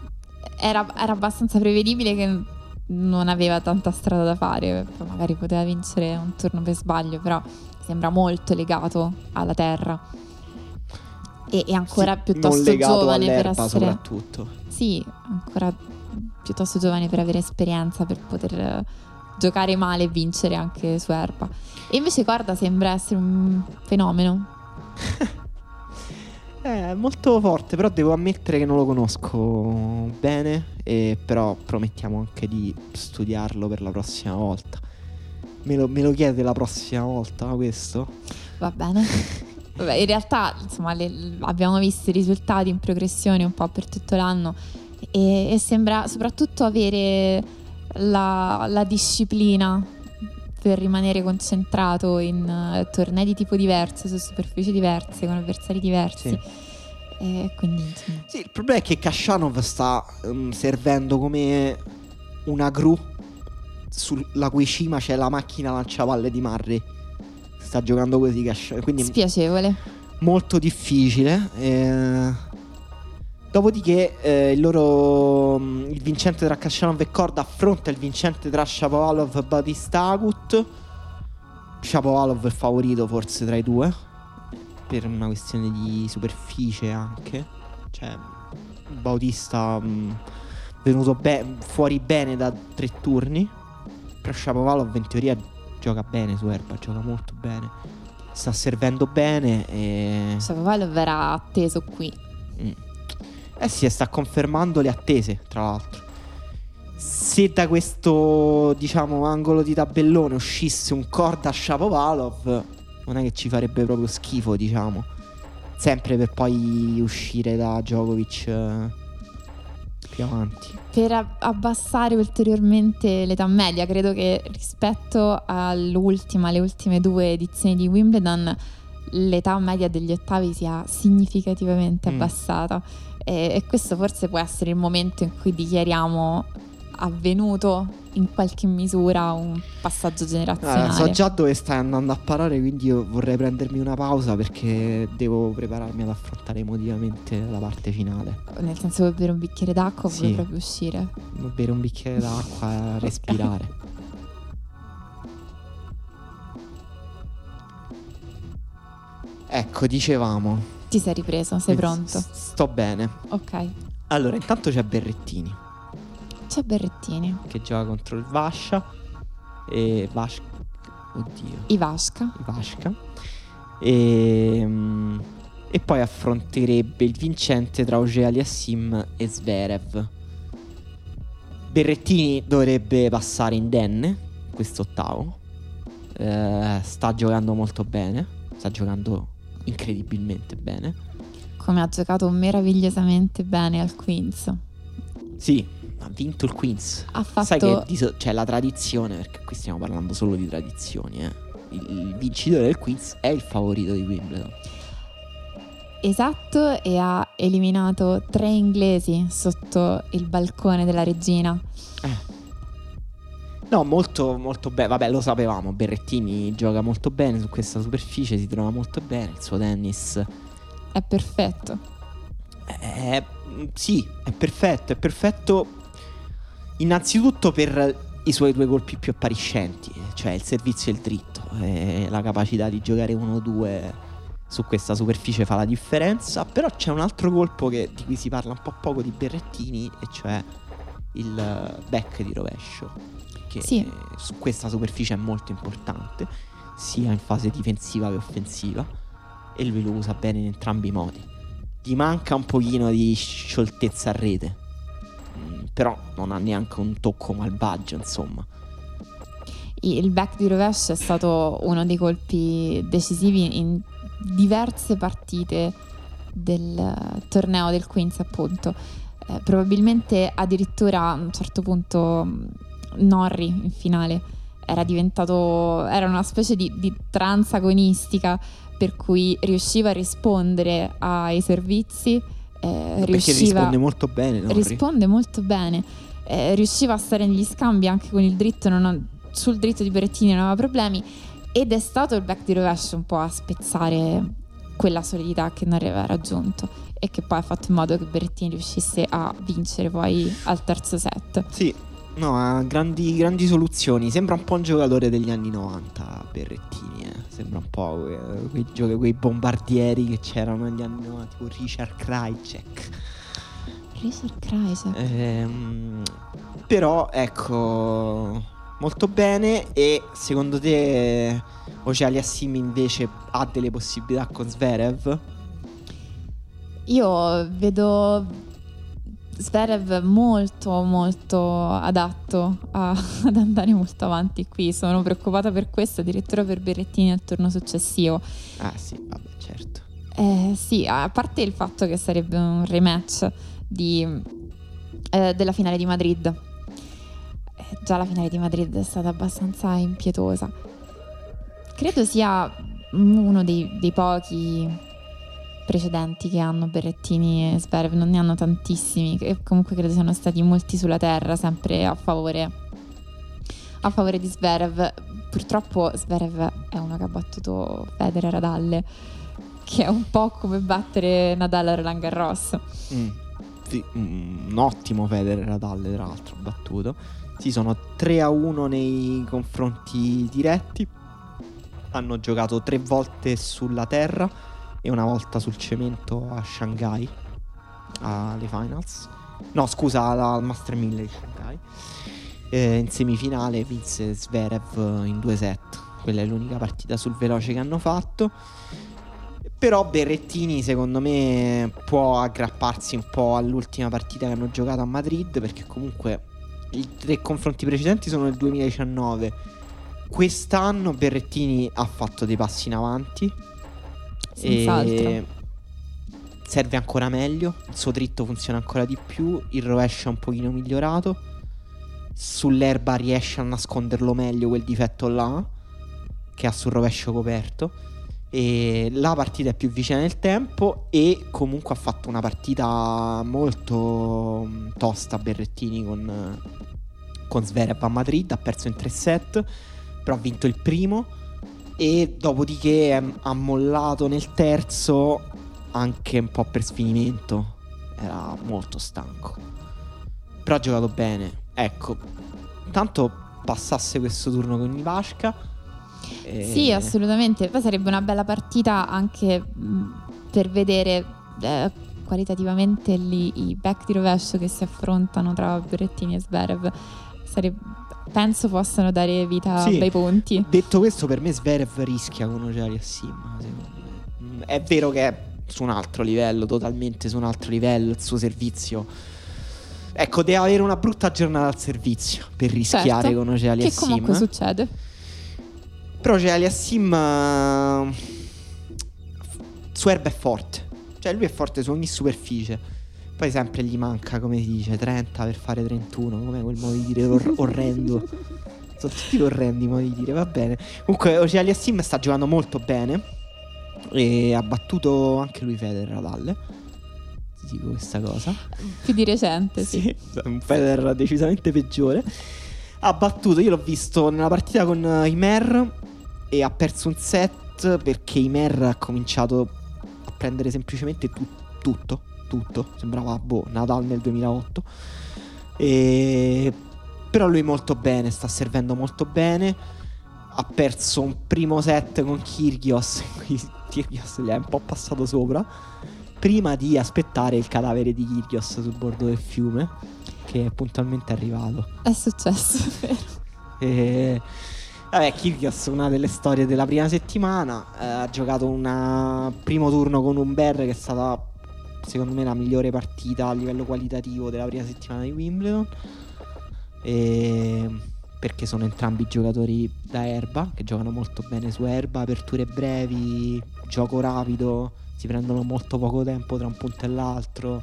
Era, era abbastanza prevedibile che non aveva tanta strada da fare, magari poteva vincere un turno per sbaglio, però sembra molto legato alla terra. E, è ancora sì, piuttosto giovane per essere soprattutto. Sì, ancora piuttosto giovane per avere esperienza per poter giocare male e vincere anche su erba. E invece Corda sembra essere un fenomeno. È molto forte, però devo ammettere che non lo conosco bene, e però promettiamo anche di studiarlo per la prossima volta. Me lo, me lo chiede la prossima volta questo? Va bene. Vabbè, in realtà insomma, le, abbiamo visto i risultati in progressione un po' per tutto l'anno e, e sembra soprattutto avere la, la, disciplina per rimanere concentrato in uh, tornei di tipo diverso, su superfici diverse, con avversari diversi. Sì. E quindi. Sì, il problema è che Kashanov sta um, servendo come una gru sulla cui cima c'è la macchina lanciavalle di Murray. Sta giocando così Kashanov. Quindi Spiacevole. Molto difficile. Eh... Dopodiché eh, il loro mm, il vincente tra Kashanov e Korda affronta il vincente tra Shapovalov e Batista Agut. Shapovalov è favorito forse tra i due per una questione di superficie anche. Cioè Bautista mh, venuto be- fuori bene da tre turni. Però Shapovalov in teoria gioca bene su erba, gioca molto bene. Sta servendo bene e... Shapovalov era atteso qui. Mm. Eh sì, sta confermando le attese, tra l'altro. Se da questo, diciamo, angolo di tabellone uscisse un Korda Shapovalov, non è che ci farebbe proprio schifo, diciamo. Sempre per poi uscire da Djokovic eh, più avanti. Per ab- abbassare ulteriormente l'età media, credo che rispetto all'ultima, alle ultime due edizioni di Wimbledon, l'età media degli ottavi sia significativamente Mm. abbassata. E, e questo forse può essere il momento in cui dichiariamo avvenuto in qualche misura un passaggio generazionale. Ah, so già dove stai andando a parare, quindi io vorrei prendermi una pausa perché devo prepararmi ad affrontare emotivamente la parte finale. Nel senso vuoi bere un bicchiere d'acqua Sì. vuoi proprio uscire? Bere un bicchiere d'acqua e respirare. Ecco, dicevamo. Ti sei ripreso, sei S- pronto? Sto bene. Ok. Allora, intanto c'è Berrettini C'è Berrettini, che gioca contro il Vascia e Vasca. Oddio. Ivashka. Vasca. E, mm, e poi affronterebbe il vincente tra Auger Aliassim e Zverev. Berrettini dovrebbe passare indenne quest'ottavo. Eh, sta giocando molto bene. Sta giocando incredibilmente bene. Come ha giocato meravigliosamente bene al Queens. Sì, ha vinto il Queens. Ha fatto Sai che c'è la tradizione, perché qui stiamo parlando solo di tradizioni. Eh. Il, il vincitore del Queens è il favorito di Wimbledon. esatto e ha eliminato tre inglesi sotto il balcone della regina. Eh. No, molto, molto bene. Vabbè, lo sapevamo. Berrettini gioca molto bene su questa superficie, si trova molto bene. Il suo tennis È perfetto. è. mm, Sì, è perfetto. È perfetto innanzitutto per i suoi due colpi più appariscenti, cioè il servizio e il dritto. E la capacità di giocare 1-2 su questa superficie fa la differenza. Però c'è un altro colpo che- di cui si parla un po' poco di Berrettini, e cioè il eh, back di rovescio. Che Sì. su questa superficie è molto importante, sia in fase difensiva che offensiva. E lui lo usa bene in entrambi i modi. Gli manca un pochino di scioltezza a rete. Mm, però non ha neanche un tocco malvagio, insomma. Il back di rovescio è stato uno dei colpi decisivi in diverse partite del torneo del Queens, appunto. Eh, probabilmente addirittura a un certo punto mh, Norri in finale era diventato era una specie di, di trance agonistica per cui riusciva a rispondere ai servizi eh, Perché riusciva risponde molto bene, Norri. risponde molto bene. Eh, riusciva a stare negli scambi anche con il dritto, non ha- sul dritto di Berrettini non aveva problemi. Ed è stato il back di rovescio un po' a spezzare quella solidità che non aveva raggiunto e che poi ha fatto in modo che Berrettini riuscisse a vincere poi al terzo set. Sì, no, ha grandi, grandi soluzioni. Sembra un po' un giocatore degli anni 90, Berrettini. eh. Sembra un po' eh, quei, giochi- quei bombardieri che c'erano negli anni 90, tipo Richard Krajcek. Richard Krajcek. Ehm, però, ecco, molto bene. E secondo te Oceali Assimi invece ha delle possibilità con Zverev? Io vedo Zverev molto molto adatto a- ad andare molto avanti qui. Sono preoccupata per questo, addirittura per Berrettini al turno successivo. Ah sì, vabbè, certo. Eh, sì, a parte il fatto che sarebbe un rematch di, eh, della finale di Madrid. Eh, già la finale di Madrid è stata abbastanza impietosa. Credo sia uno dei, dei pochi precedenti che hanno Berrettini e Zverev, non ne hanno tantissimi, e comunque credo siano stati molti sulla terra, sempre a favore, a favore di Zverev. Purtroppo Zverev è uno che ha battuto Federer ad Halle che è un po' come battere Nadal a Roland Garros. Mm. un ottimo Federer Nadal tra l'altro battuto. Si sono 3 a 1 nei confronti diretti. Hanno giocato tre volte sulla terra e una volta sul cemento a Shanghai alle finals. No, scusa, al Master 1000 di Shanghai. Eh, in semifinale vinse Zverev in due set. Quella è l'unica partita sul veloce che hanno fatto. Però Berrettini secondo me può aggrapparsi un po' all'ultima partita che hanno giocato a Madrid perché comunque i tre confronti precedenti sono nel 2019. Quest'anno Berrettini ha fatto dei passi in avanti. Senz'altro. Serve ancora meglio. Il suo dritto funziona ancora di più. Il rovescio è un pochino migliorato. Sull'erba riesce a nasconderlo meglio quel difetto là. Che ha sul rovescio coperto. E la partita è più vicina nel tempo. E comunque ha fatto una partita molto mm, tosta. Berrettini con, con Zverev a Madrid. Ha perso in 3 set. Però ha vinto il primo. E dopodiché ha mollato nel terzo anche un po' per sfinimento. Era molto stanco. Però ha giocato bene. Ecco, tanto passasse questo turno con Ivashka. e- Sì, assolutamente. Poi sarebbe una bella partita anche mh, per vedere eh, qualitativamente lì i back di rovescio che si affrontano tra Berrettini e Zverev. Sareb- penso possano dare vita Sì. a bei punti. Detto questo, per me Zverev rischia con Oceari a Sim. È vero che è su un altro livello, totalmente su un altro livello. Il suo servizio. Ecco, deve avere una brutta giornata al servizio per rischiare Certo, con Oceari a Che Sim. comunque succede. Però c'è Aliassim. Uh, su erba è forte. Cioè, lui è forte su ogni superficie. Poi sempre gli manca, come si dice, 30 per fare 31. Come quel modo di dire or- orrendo. Sono tutti orrendi i modi di dire, va bene. Comunque, Oce Aliassim sta giocando molto bene. E ha battuto anche lui Federer ad Halle. Ti dico questa cosa. Più di recente, sì. Sì, un Federer decisamente peggiore. Ha battuto, io l'ho visto nella partita con eh, Imer e ha perso un set perché Imer ha cominciato a prendere semplicemente tu- tutto, tutto. Sembrava boh, Nadal nel 2008. E... Però lui molto bene, sta servendo molto bene. Ha perso un primo set con Kyrgios, qui Kyrgios gli è un po' passato sopra prima di aspettare il cadavere di Kyrgios sul bordo del fiume, che è puntualmente arrivato. È successo, vero. E... Vabbè, Kyrgios, una delle storie della prima settimana, eh, ha giocato un primo turno con Umber che è stata, secondo me, la migliore partita a livello qualitativo della prima settimana di Wimbledon. E... Perché sono entrambi giocatori da erba, che giocano molto bene su erba, aperture brevi, gioco rapido, si prendono molto poco tempo tra un punto e l'altro.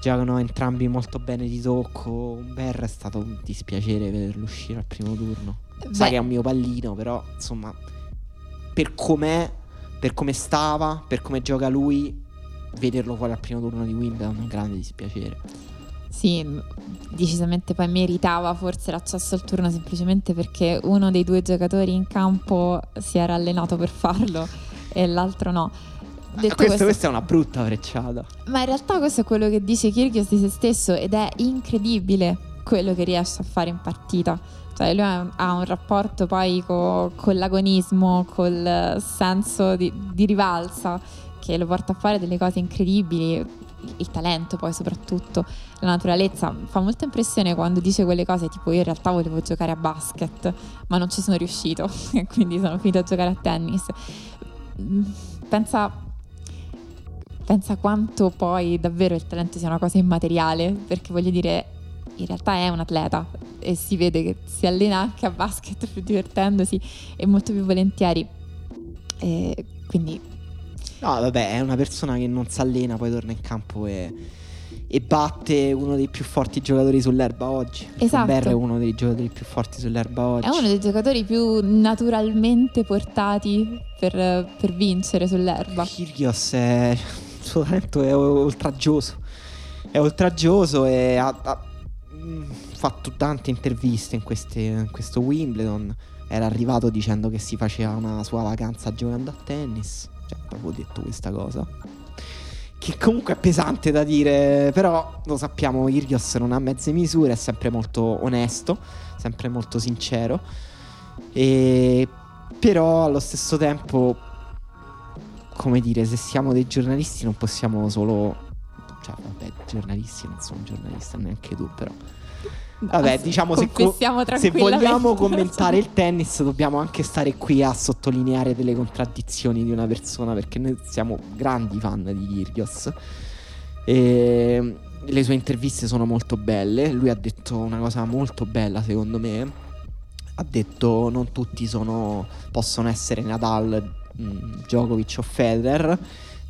Giocano entrambi molto bene di tocco. Umber è stato un dispiacere vederlo uscire al primo turno. Sai Beh, che è un mio pallino, però insomma, per com'è, per come stava, per come gioca lui, vederlo fuori al primo turno di Wimbledon è un grande dispiacere. Sì, decisamente poi meritava forse l'accesso al turno semplicemente perché uno dei due giocatori in campo si era allenato per farlo e l'altro no. Eh, Detto questo, questo, questa è una brutta frecciata. ma in realtà questo è quello che dice Kyrgios di se stesso ed è incredibile quello che riesce a fare in partita. Cioè lui ha un, ha un rapporto poi co- con l'agonismo, col senso di, di rivalsa che lo porta a fare delle cose incredibili, il talento poi soprattutto, la naturalezza. Fa molta impressione quando dice quelle cose tipo io in realtà volevo giocare a basket ma non ci sono riuscito e quindi sono finito a giocare a tennis. Mm, Pensa pensa quanto poi davvero il talento sia una cosa immateriale, perché voglio dire, in realtà è un atleta e si vede che si allena anche a basket più divertendosi e molto più volentieri. E quindi No, vabbè, è una persona che non si allena, poi torna in campo e, e batte uno dei più forti giocatori sull'erba oggi. Esatto. Umber è uno dei giocatori più forti sull'erba oggi. è uno dei giocatori più naturalmente portati per, per vincere sull'erba. Kyrgios è... il suo talento è oltraggioso. È oltraggioso e ha, ha, mm, fatto tante interviste in, queste- in questo Wimbledon. Era arrivato dicendo che si faceva una sua vacanza giocando a tennis. Cioè, proprio detto questa cosa. che comunque è pesante da dire, però lo sappiamo, Irios non ha mezze misure, è sempre molto onesto, sempre molto sincero. E però allo stesso tempo, come dire, se siamo dei giornalisti non possiamo solo... Cioè, vabbè, giornalisti non sono giornalista neanche tu, però... Vabbè, diciamo se, co- se vogliamo commentare il tennis dobbiamo anche stare qui a sottolineare delle contraddizioni di una persona perché noi siamo grandi fan di Kyrgios. E le sue interviste sono molto belle. Lui ha detto una cosa molto bella secondo me. Ha detto non tutti sono, possono essere Nadal, mm, Djokovic o Federer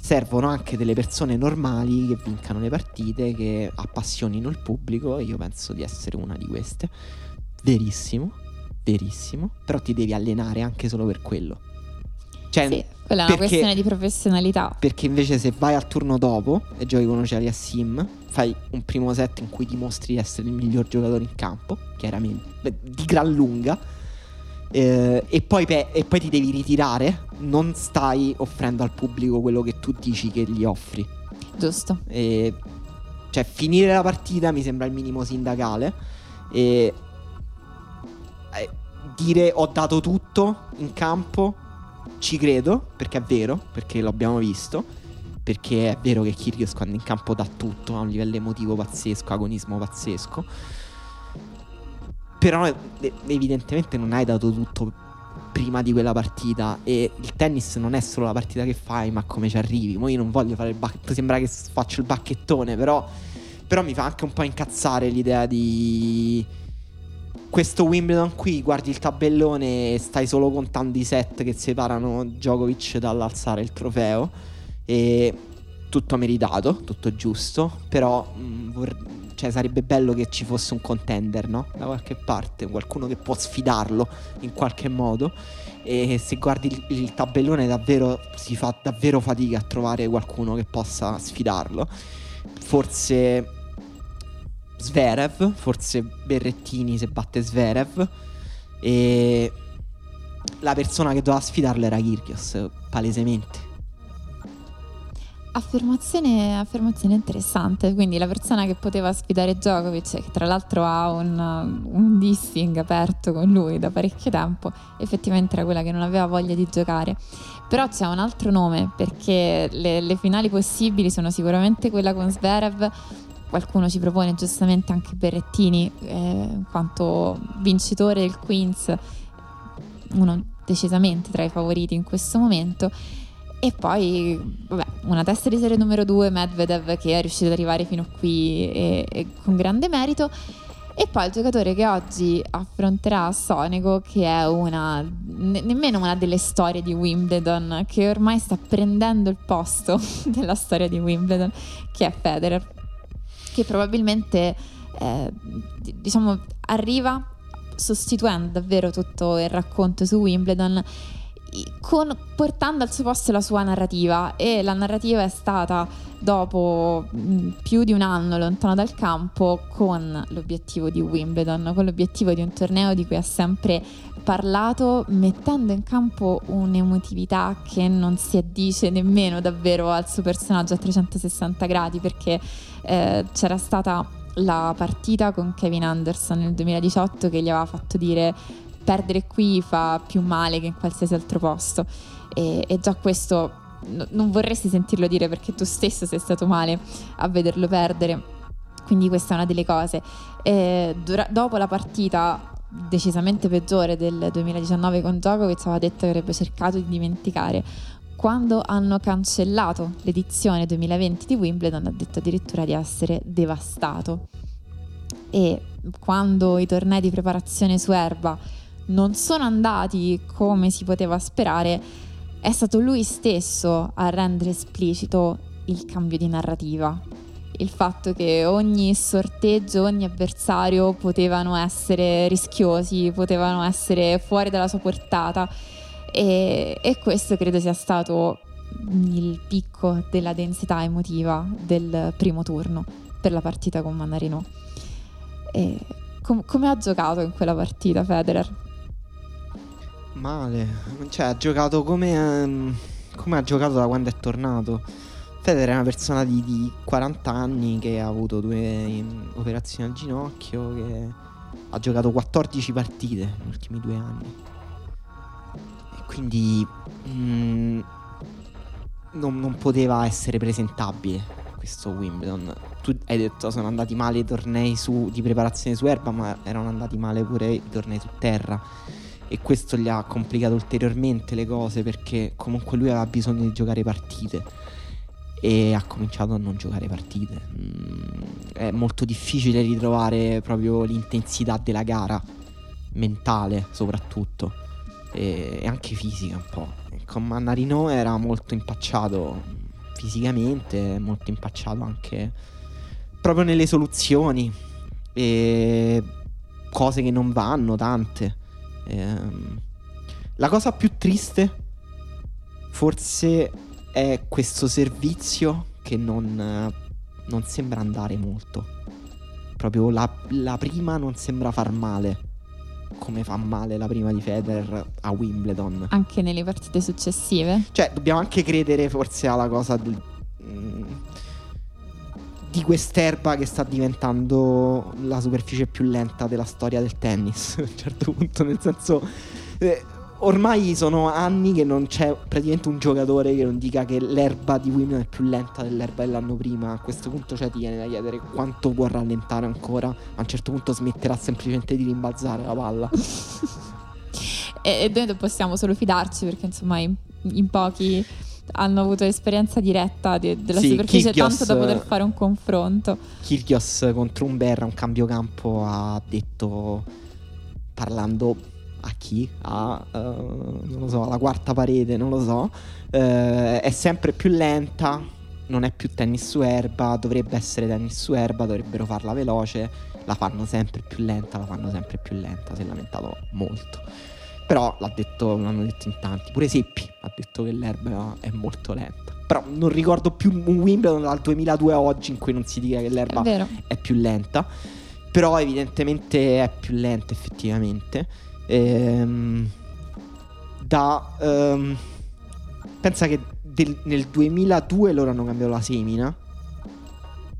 servono anche delle persone normali che vincano le partite, che appassionino il pubblico e io penso di essere una di queste. Verissimo, verissimo, però ti devi allenare anche solo per quello. Cioè, sì, quella è una questione di professionalità. Perché invece se vai al turno dopo e giochi con Oceli a Sim, fai un primo set in cui dimostri di essere il miglior giocatore in campo, chiaramente, di gran lunga eh, e, poi pe- e, poi ti devi ritirare, non stai offrendo al pubblico quello che tu dici che gli offri. Giusto. E, cioè, finire la partita mi sembra il minimo sindacale. E eh, dire ho dato tutto in campo, ci credo, perché è vero, perché l'abbiamo visto. Perché è vero che Kyrgios quando in campo dà tutto, ha un livello emotivo pazzesco, agonismo pazzesco però evidentemente non hai dato tutto prima di quella partita e il tennis non è solo la partita che fai ma come ci arrivi. Mo io non voglio fare il bacchettone, sembra che faccio il bacchettone, però, però mi fa anche un po' incazzare l'idea di questo Wimbledon qui, guardi il tabellone e stai solo contando i set che separano Djokovic dall'alzare il trofeo e tutto meritato, tutto giusto, però mh, mm, vor- cioè, sarebbe bello che ci fosse un contender, no? Da qualche parte, qualcuno che può sfidarlo in qualche modo. E se guardi il, il tabellone, davvero si fa davvero fatica a trovare qualcuno che possa sfidarlo. Forse Sverev, forse Berrettini se batte Sverev. E la persona che doveva sfidarlo era Kirgios, palesemente. Affermazione, affermazione, interessante, quindi la persona che poteva sfidare Djokovic, che tra l'altro ha un, un, dissing aperto con lui da parecchio tempo, effettivamente era quella che non aveva voglia di giocare. Però c'è un altro nome, perché le, le finali possibili sono sicuramente quella con Sverev, qualcuno ci propone giustamente anche Berrettini, eh, in quanto vincitore del Queens, uno decisamente tra i favoriti in questo momento e poi, vabbè, una testa di serie numero 2, Medvedev, che è riuscito ad arrivare fino qui e, e con grande merito. E poi il giocatore che oggi affronterà Sonego, che è una ne, nemmeno una delle storie di Wimbledon, che ormai sta prendendo il posto della storia di Wimbledon, che è Federer, che probabilmente eh, diciamo arriva sostituendo davvero tutto il racconto su Wimbledon con, portando al suo posto la sua narrativa. E la narrativa è stata dopo mh, più di un anno lontano dal campo con l'obiettivo di Wimbledon, con l'obiettivo di un torneo di cui ha sempre parlato mettendo in campo un'emotività che non si addice nemmeno davvero al suo personaggio a 360 gradi perché eh, c'era stata la partita con Kevin Anderson nel 2018 che gli aveva fatto dire perdere qui fa più male che in qualsiasi altro posto. E, e già questo no, non vorresti sentirlo dire perché tu stesso sei stato male a vederlo perdere. Quindi questa è una delle cose. E, dura- dopo la partita decisamente peggiore del 2019 con Djokovic aveva detto che avrebbe cercato di dimenticare quando hanno cancellato l'edizione 2020 di Wimbledon ha detto addirittura di essere devastato e quando i tornei di preparazione su erba non sono andati come si poteva sperare, è stato lui stesso a rendere esplicito il cambio di narrativa. Il fatto che ogni sorteggio, ogni avversario potevano essere rischiosi, potevano essere fuori dalla sua portata e, e questo credo sia stato il picco della densità emotiva del primo turno per la partita con Manarino. Com- come ha giocato in quella partita Federer? Male, cioè ha giocato come, um, come ha giocato da quando è tornato. Federer è una persona di, di 40 anni che ha avuto due operazioni al ginocchio, che ha giocato 14 partite negli ultimi due anni. E quindi mm, non, non poteva essere presentabile questo Wimbledon. Tu hai detto sono andati male i tornei su, di preparazione su erba, ma erano andati male pure i tornei su terra. E questo gli ha complicato ulteriormente le cose perché comunque lui aveva bisogno di giocare partite e ha cominciato a non giocare partite. Mm, è molto difficile ritrovare proprio l'intensità della gara, mentale soprattutto, e, anche fisica un po'. Con Mannarino era molto impacciato fisicamente, molto impacciato anche proprio nelle soluzioni e cose che non vanno tante. Ehm, la cosa più triste forse è questo servizio che non, non sembra andare molto. Proprio la, la prima non sembra far male come fa male la prima di Federer a Wimbledon. Anche nelle partite successive? Cioè, dobbiamo anche credere forse alla cosa del, mm, di quest'erba che sta diventando la superficie più lenta della storia del tennis. A un certo punto, nel senso... Eh, ormai sono anni che non c'è praticamente un giocatore che non dica che l'erba di Wimbledon è più lenta dell'erba dell'anno prima. A questo punto cioè, ti viene da chiedere quanto può rallentare ancora. A un certo punto smetterà semplicemente di rimbalzare la palla. e, e noi possiamo solo fidarci perché insomma in, in pochi hanno avuto esperienza diretta de- della sì, superficie Kyrgios, tanto da poter fare un confronto. Kyrgios contro un Berra, un cambio campo, ha detto parlando a chi? A, uh, non lo so, alla quarta parete, non lo so. Uh, è sempre più lenta, non è più tennis su erba, dovrebbe essere tennis su erba, dovrebbero farla veloce, la fanno sempre più lenta, la fanno sempre più lenta, si è lamentato molto. Però l'ha detto, l'hanno detto in tanti, pure Seppi ha detto che l'erba è molto lenta. Però non ricordo più un Wimbledon dal 2002 a oggi in cui non si dica che l'erba è, è più lenta. Però evidentemente è più lenta effettivamente. Ehm, da, ehm, pensa che del, nel 2002 loro hanno cambiato la semina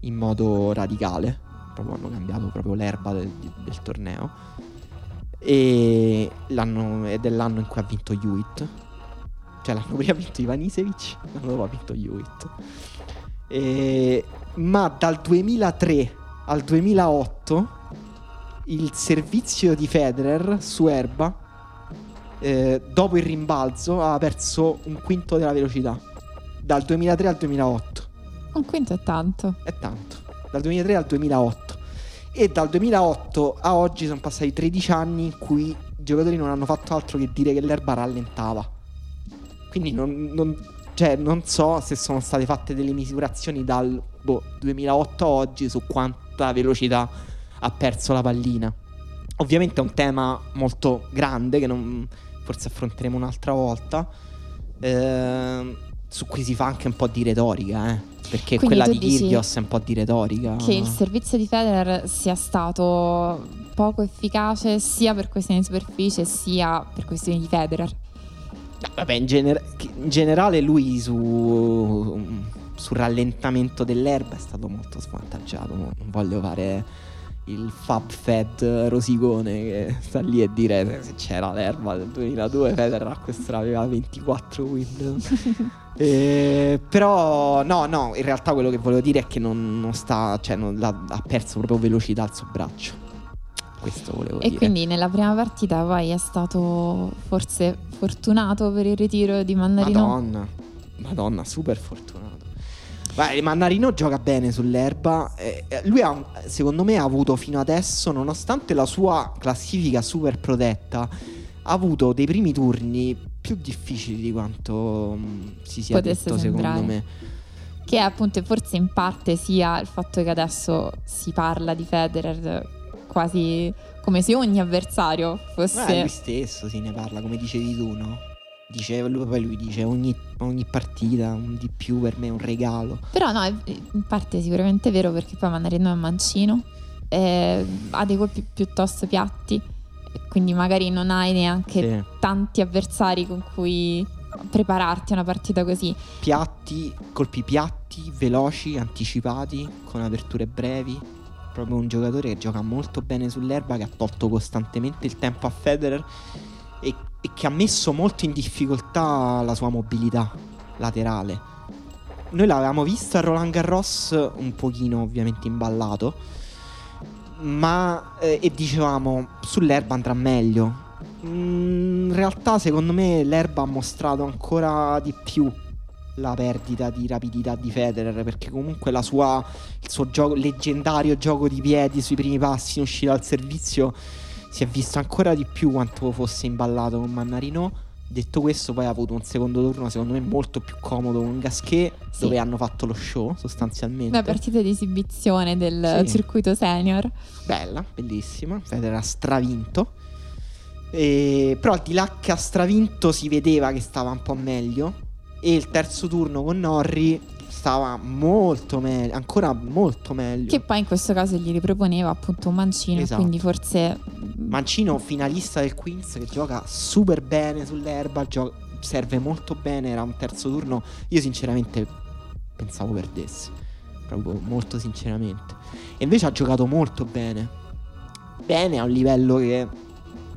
in modo radicale. Proprio hanno cambiato proprio l'erba del, del torneo. E l'anno, è l'anno in cui ha vinto Hewitt. Cioè l'anno prima ha vinto Ivanisevic, l'anno dopo ha vinto Hewitt. E, ma dal 2003 al 2008 il servizio di Federer su erba eh, dopo il rimbalzo ha perso un quinto della velocità. Dal 2003 al 2008 un quinto è tanto. È tanto. Dal 2003 al 2008 e dal 2008 a oggi sono passati 13 anni in cui i giocatori non hanno fatto altro che dire che l'erba rallentava quindi non, non, cioè, non so se sono state fatte delle misurazioni dal boh, 2008 a oggi su quanta velocità ha perso la pallina. Ovviamente è un tema molto grande che non, forse affronteremo un'altra volta. Eh, su cui si fa anche un po' di retorica, eh? perché Quindi quella di Kyrgios è un po' di retorica. Che il servizio di Federer sia stato poco efficace sia per questioni di superficie sia per questioni di Federer. Vabbè, in, gener- in, generale lui su, sul rallentamento dell'erba è stato molto svantaggiato. Non voglio fare il Fab Fed Rosicone che sta lì a dire se c'era l'erba del 2002 Federer a questo aveva 24 Wimbledon eh, però no no in realtà quello che volevo dire è che non, non sta cioè non, la, ha perso proprio velocità al suo braccio. Questo volevo e dire. e quindi nella prima partita poi è stato forse fortunato per il ritiro di Mannarino madonna. Madonna super fortunato. Beh, Mannarino gioca bene sull'erba. Eh, lui ha, secondo me, ha avuto fino adesso, nonostante la sua classifica super protetta, ha avuto dei primi turni più difficili di quanto mh, mm, si sia Potesse detto, sembrare. secondo me. Che appunto forse in parte sia il fatto che adesso si parla di Federer quasi come se ogni avversario fosse... Beh, lui stesso si ne parla, come dicevi tu, no? dice, lui, poi lui dice ogni, ogni, partita un di più per me è un regalo. Però no, in parte è sicuramente vero perché poi Mandarino è mancino, eh, ha dei colpi piuttosto piatti, quindi magari non hai neanche sì. tanti avversari con cui prepararti a una partita così. Piatti, colpi piatti, veloci, anticipati, con aperture brevi. Proprio un giocatore che gioca molto bene sull'erba, che ha tolto costantemente il tempo a Federer e, e che ha messo molto in difficoltà la sua mobilità laterale. Noi l'avevamo visto a Roland Garros un pochino ovviamente imballato, ma eh, e dicevamo sull'erba andrà meglio. Mm, in realtà secondo me l'erba ha mostrato ancora di più la perdita di rapidità di Federer perché comunque sua, il suo gioco, leggendario gioco di piedi sui primi passi in uscita al servizio si è visto ancora di più quanto fosse imballato con Mannarino detto questo poi ha avuto un secondo turno secondo me molto più comodo con Gasquet sì. dove hanno fatto lo show sostanzialmente. Una partita di esibizione del sì. circuito senior. Bella bellissima. Federer ha stravinto. E, però al di là che ha stravinto si vedeva che stava un po' meglio. E il terzo turno con Norri stava molto meglio, ancora molto meglio. Che poi in questo caso gli riproponeva appunto un Mancino, esatto. quindi forse... Mancino finalista del Queens che gioca super bene sull'erba, gio- serve molto bene, era un terzo turno, io sinceramente pensavo perdesse, proprio molto sinceramente. E invece ha giocato molto bene, bene a un livello che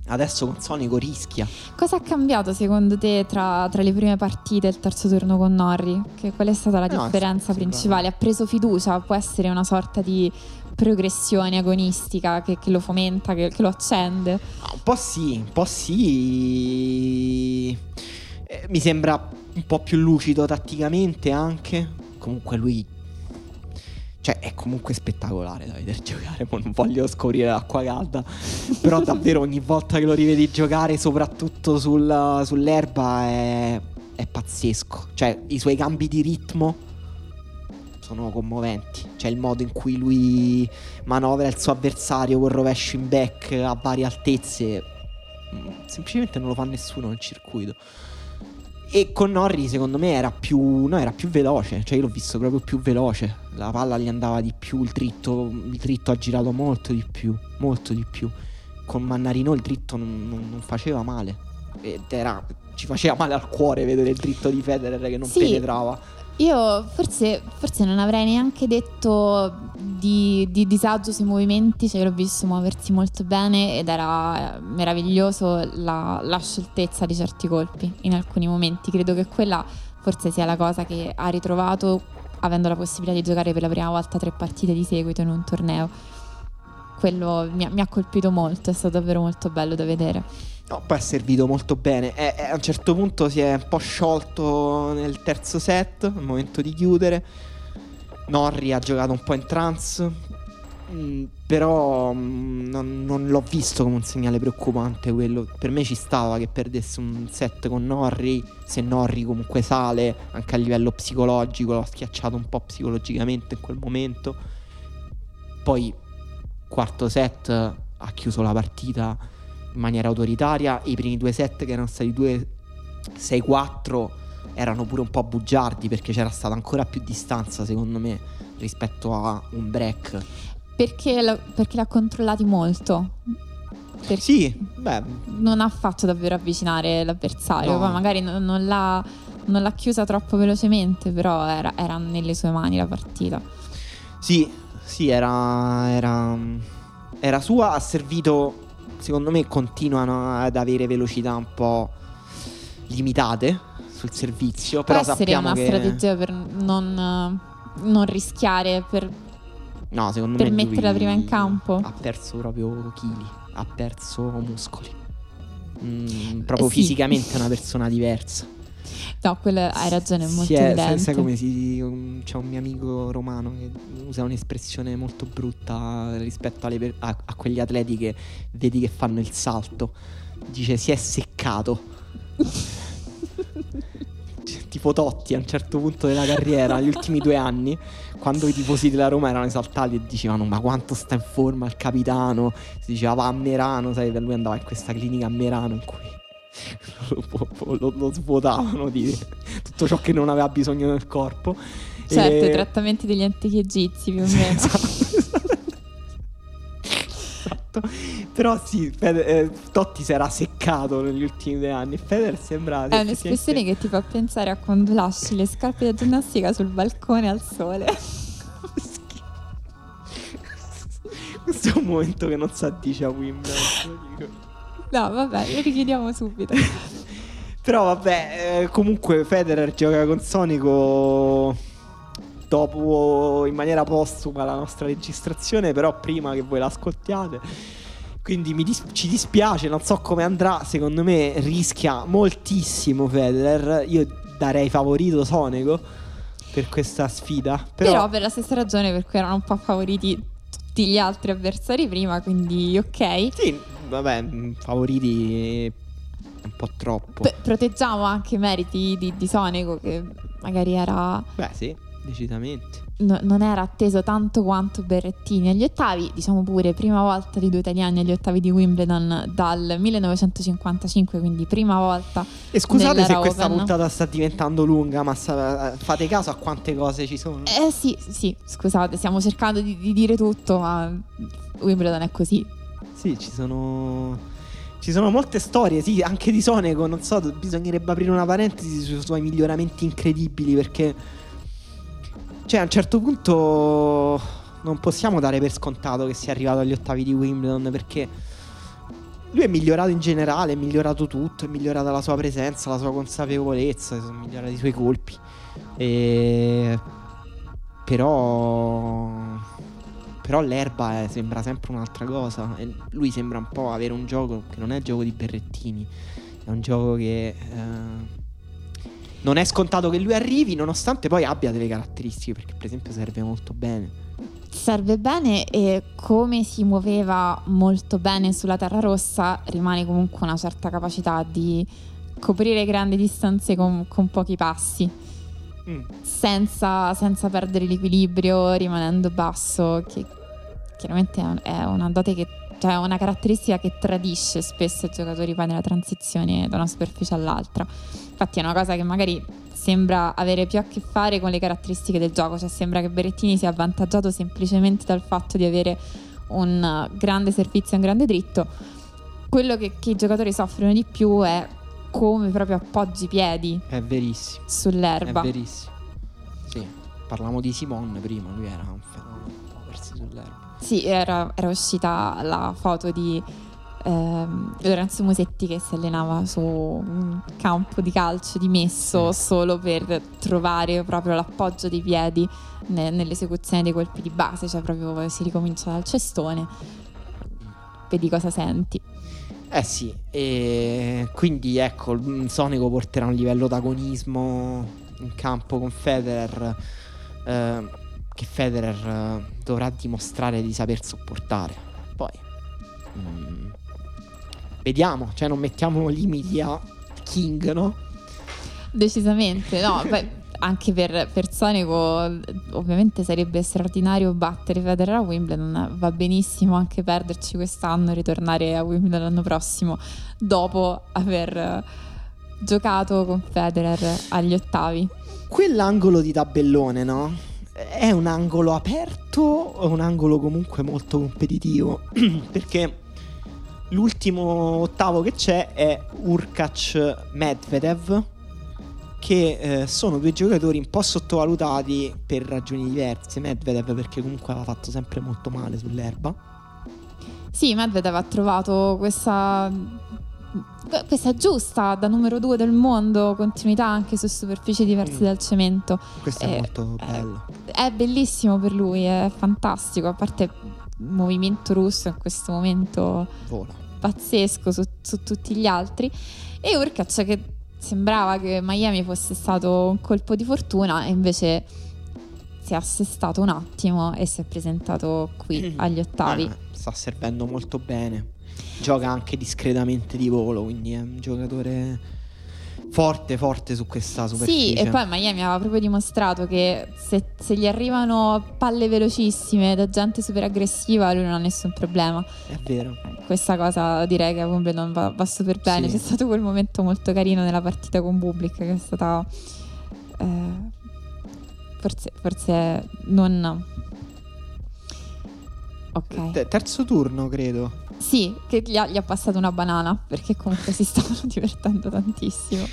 Adesso con Sonico rischia. Cosa ha cambiato secondo te tra, tra le prime partite e il terzo turno con Norri? Che, qual è stata la no, differenza principale? Ha preso fiducia? Può essere una sorta di progressione agonistica che, che lo fomenta, che, che, lo accende? Un po' sì, un po' sì. Eh, mi sembra un po' più lucido tatticamente anche. Comunque lui cioè, è comunque spettacolare da vedere giocare. non voglio scoprire l'acqua calda. Però davvero ogni volta che lo rivedi giocare, soprattutto sul, sull'erba, è, è pazzesco. Cioè, i suoi cambi di ritmo sono commoventi. Cioè, il modo in cui lui manovra il suo avversario col rovescio in back a varie altezze. Mm, semplicemente non lo fa nessuno nel circuito. E con Norri secondo me era più, no, era più veloce, cioè io l'ho visto proprio più veloce, la palla gli andava di più, il dritto, il dritto ha girato molto di più, molto di più. Con Mannarino il dritto non, non, non faceva male, ed era, ci faceva male al cuore vedere il dritto di Federer che non sì, penetrava. Io forse, forse, non avrei neanche detto di, di, disagio sui movimenti, cioè l'ho visto muoversi molto bene ed era meraviglioso la, la, scioltezza di certi colpi in alcuni momenti. Credo che quella forse sia la cosa che ha ritrovato avendo la possibilità di giocare per la prima volta tre partite di seguito in un torneo. Quello mi ha, mi ha colpito molto, è stato davvero molto bello da vedere. No, poi è servito molto bene. E, e a un certo punto si è un po' sciolto nel terzo set, al momento di chiudere. Norri ha giocato un po' in trance. Mm, però mm, non, non, l'ho visto come un segnale preoccupante quello. Per me ci stava che perdesse un set con Norri. Se Norri comunque sale anche a livello psicologico, l'ho schiacciato un po' psicologicamente in quel momento. Poi, quarto set, ha chiuso la partita in maniera autoritaria. I primi due set che erano stati 2-6-4 erano pure un po' bugiardi perché c'era stata ancora più distanza secondo me rispetto a un break. Perché, lo, perché l'ha controllati molto. Perché sì, beh. Non ha fatto davvero avvicinare l'avversario. No. Poi magari non, non, l'ha, non, l'ha, chiusa troppo velocemente, però era, era, nelle sue mani la partita. Sì, sì, era, era, era sua. Ha servito secondo me continuano ad avere velocità un po' limitate sul servizio. Può però essere una che... strategia per non, non rischiare, per, no, secondo per me mettere la prima in campo. Ha perso proprio chili, ha perso muscoli. Mm, proprio eh, sì. fisicamente è una persona diversa. No, quello hai ragione, è molto è, evidente. Sai, come si. Um, c'è un mio amico romano che usa un'espressione molto brutta rispetto alle, a, a quegli atleti che vedi che fanno il salto. Dice si è seccato. tipo Totti a un certo punto della carriera, negli ultimi due anni, quando i tifosi della Roma erano esaltati e dicevano ma quanto sta in forma il capitano, si diceva va a Merano, sai, lui andava in questa clinica a Merano in cui lo, lo, lo svuotavano di tutto ciò che non aveva bisogno nel corpo. Certo, e... i trattamenti degli antichi egizi più o meno. esatto. esatto. Però sì, Fede- eh, Totti si era seccato negli ultimi due anni. Federer sembra... È un'espressione che ti fa pensare a quando lasci le scarpe da ginnastica sul balcone al sole. Questo è un momento che non si addice a Wimbledon. No, vabbè, lo richiediamo subito. Però vabbè, eh, comunque Federer gioca con Sonico dopo in maniera postuma la nostra registrazione, però prima che voi l'ascoltiate. Quindi dis- ci dispiace, non so come andrà, secondo me rischia moltissimo Federer. Io darei favorito Sonico per questa sfida. Però, Però per la stessa ragione per cui erano un po' favoriti tutti gli altri avversari prima, quindi ok. sì, vabbè, mh, favoriti un po' troppo. P- proteggiamo anche i meriti di, di Sonego che magari era Beh, sì, decisamente. no- non era atteso tanto quanto Berrettini agli ottavi, diciamo pure prima volta di due italiani agli ottavi di Wimbledon dal 1955, quindi prima volta. E scusate se Nell'era questa Open. puntata sta diventando lunga, ma fate caso a quante cose ci sono. Eh sì, sì, scusate, stiamo cercando di, di dire tutto, ma Wimbledon è così. Sì, ci sono. Ci sono molte storie, sì, anche di Sonego. Non so, bisognerebbe aprire una parentesi sui suoi miglioramenti incredibili. Perché, cioè, a un certo punto non possiamo dare per scontato che sia arrivato agli ottavi di Wimbledon. Perché lui è migliorato in generale, è migliorato tutto, è migliorata la sua presenza, la sua consapevolezza, sono migliorati i suoi colpi. E... Però. Però l'erba eh, sembra sempre un'altra cosa. E lui sembra un po' avere un gioco che non è gioco di Berrettini. È un gioco che. eh, non è scontato che lui arrivi, nonostante poi abbia delle caratteristiche. Perché, per esempio, serve molto bene. Serve bene e come si muoveva molto bene sulla terra rossa, rimane comunque una certa capacità di coprire grandi distanze con, con pochi passi, Mm. senza, senza perdere l'equilibrio, rimanendo basso, che chiaramente è, un- è una dote che cioè una caratteristica che tradisce spesso i giocatori poi nella transizione da una superficie all'altra. Infatti è una cosa che magari sembra avere più a che fare con le caratteristiche del gioco, cioè sembra che Berettini sia avvantaggiato semplicemente dal fatto di avere un grande servizio e un grande dritto. Quello che, che i giocatori soffrono di più è come proprio appoggi i piedi È verissimo. sull'erba. È verissimo. Sì. Parlavamo di Simon prima. Lui era un fenomeno. Muoversi sull'erba. Sì, era, era uscita la foto di ehm, Lorenzo Musetti che si allenava su un campo di calcio dimesso Sì. solo per trovare proprio l'appoggio dei piedi ne- nell'esecuzione dei colpi di base, cioè proprio si ricomincia dal cestone, vedi cosa senti. Eh sì, e quindi ecco, Sonico porterà un livello d'agonismo in campo con Federer eh, che Federer eh, dovrà dimostrare di saper sopportare. Poi mm, vediamo, cioè non mettiamo limiti a King, no? Decisamente, no, poi anche per, per Sonico ovviamente sarebbe straordinario battere Federer a Wimbledon, va benissimo anche perderci quest'anno e ritornare a Wimbledon l'anno prossimo dopo aver giocato con Federer agli ottavi. Quell'angolo di tabellone, no? È un angolo aperto o un angolo comunque molto competitivo? Perché l'ultimo ottavo che c'è è Urkac Medvedev, che eh, sono due giocatori un po' sottovalutati per ragioni diverse. Medvedev perché comunque aveva fatto sempre molto male sull'erba. Sì, Medvedev ha trovato questa, questa giusta da numero due del mondo continuità anche su superfici diverse Mm. dal cemento. Questo è Eh, molto eh, bello. È bellissimo per lui, è fantastico, a parte il movimento russo in questo momento Vola. pazzesco su, su tutti gli altri. E Urkac che sembrava che Miami fosse stato un colpo di fortuna e invece si è assestato un attimo e si è presentato qui agli ottavi. Eh, sta servendo molto bene. Gioca anche discretamente di volo, quindi è un giocatore forte, forte su questa superficie. Sì, e poi Miami aveva proprio dimostrato che se, se gli arrivano palle velocissime da gente super aggressiva, lui non ha nessun problema. È vero. Questa cosa direi che a Wimbledon va, va super bene. Sì. C'è stato quel momento molto carino nella partita con Bublik che è stata. eh, forse, forse non. Ok. Te- terzo turno, credo. Sì, che gli ha, gli ha passato una banana perché comunque si stavano divertendo tantissimo.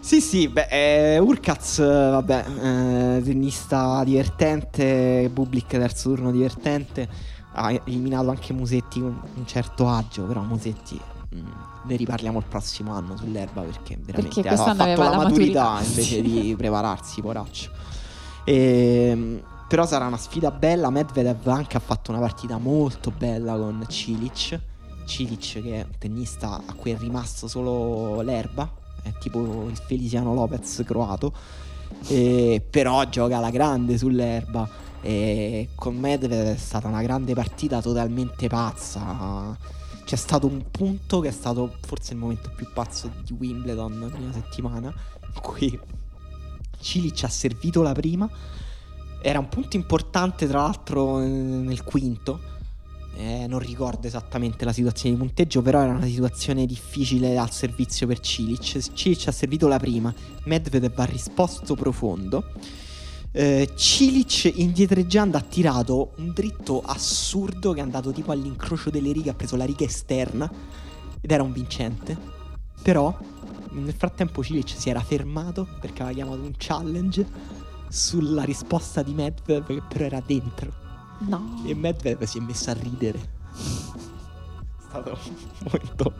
Sì, sì, beh, eh, Urkaz, vabbè, eh, tennista divertente, Bublik terzo turno divertente, ha eliminato anche Musetti con un certo agio, però Musetti mh, mm, ne riparliamo il prossimo anno sull'erba perché veramente Perché ha fatto la maturità, maturità. invece di prepararsi, poraccio. Ehm, però sarà una sfida bella, Medvedev anche ha fatto una partita molto bella con Cilic, Cilic che è un tennista a cui è rimasto solo l'erba, è tipo il Feliciano Lopez croato, e però gioca alla grande sull'erba. E con Medvedev è stata una grande partita totalmente pazza. C'è stato un punto che è stato forse il momento più pazzo di Wimbledon prima settimana, in cui Cilic ha servito la prima. Era un punto importante, tra l'altro, nel quinto. Eh, non ricordo esattamente la situazione di punteggio, però era una situazione difficile al servizio per Cilic. Cilic ha servito la prima, Medvedev ha risposto profondo. Eh, Cilic indietreggiando ha tirato un dritto assurdo che è andato tipo all'incrocio delle righe, ha preso la riga esterna ed era un vincente. Però nel frattempo Cilic si era fermato perché aveva chiamato un challenge sulla risposta di Medvedev che però era dentro. No. E Medvedev si è messo a ridere. È stato momento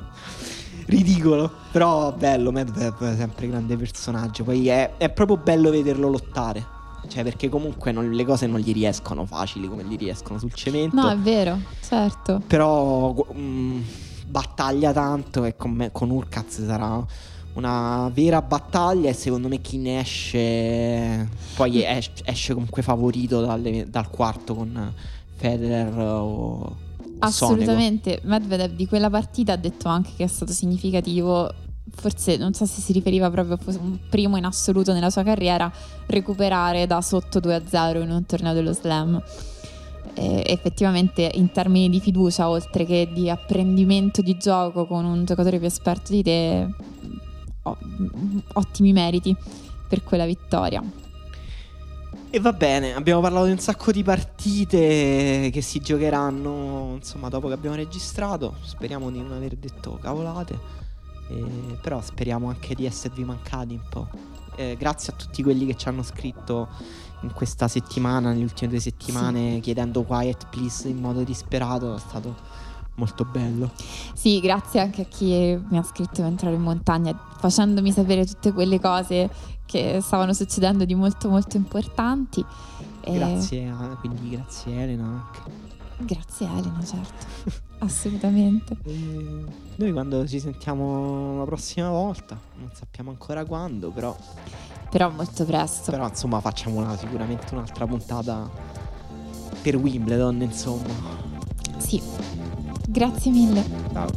ridicolo. Però bello, Medvedev è sempre grande personaggio. Poi è, è proprio bello vederlo lottare. Cioè, perché comunque non- le cose non gli riescono facili come gli riescono sul cemento. No, è vero, certo. Però gu- mm, battaglia tanto e con, me, con Urkaz sarà una vera battaglia e secondo me chi ne esce poi es- esce comunque favorito dalle- dal quarto con Federer o Assolutamente. Medvedev di quella partita ha detto anche che è stato significativo. Forse non so se si riferiva proprio a un primo in assoluto nella sua carriera recuperare da sotto 2-0 in un torneo dello slam. E effettivamente in termini di fiducia oltre che di apprendimento di gioco con un giocatore più esperto di te ottimi meriti per quella vittoria E va bene, abbiamo parlato di un sacco di partite che si giocheranno, insomma, dopo che abbiamo registrato. Speriamo di non aver detto cavolate. eh, però speriamo anche di esservi mancati un po'. Eh, grazie a tutti quelli che ci hanno scritto in questa settimana, nelle ultime due settimane, chiedendo Quiet Please in modo disperato. È stato molto bello. Sì, grazie anche a chi mi ha scritto mentre ero in montagna, facendomi sapere tutte quelle cose che stavano succedendo di molto molto importanti. Grazie, a- quindi grazie Elena anche. Grazie Elena, certo, assolutamente. E noi quando ci sentiamo la prossima volta, non sappiamo ancora quando, però, Però molto presto. però insomma facciamo una- sicuramente un'altra puntata per Wimbledon, insomma. Sì, grazie mille. Ciao.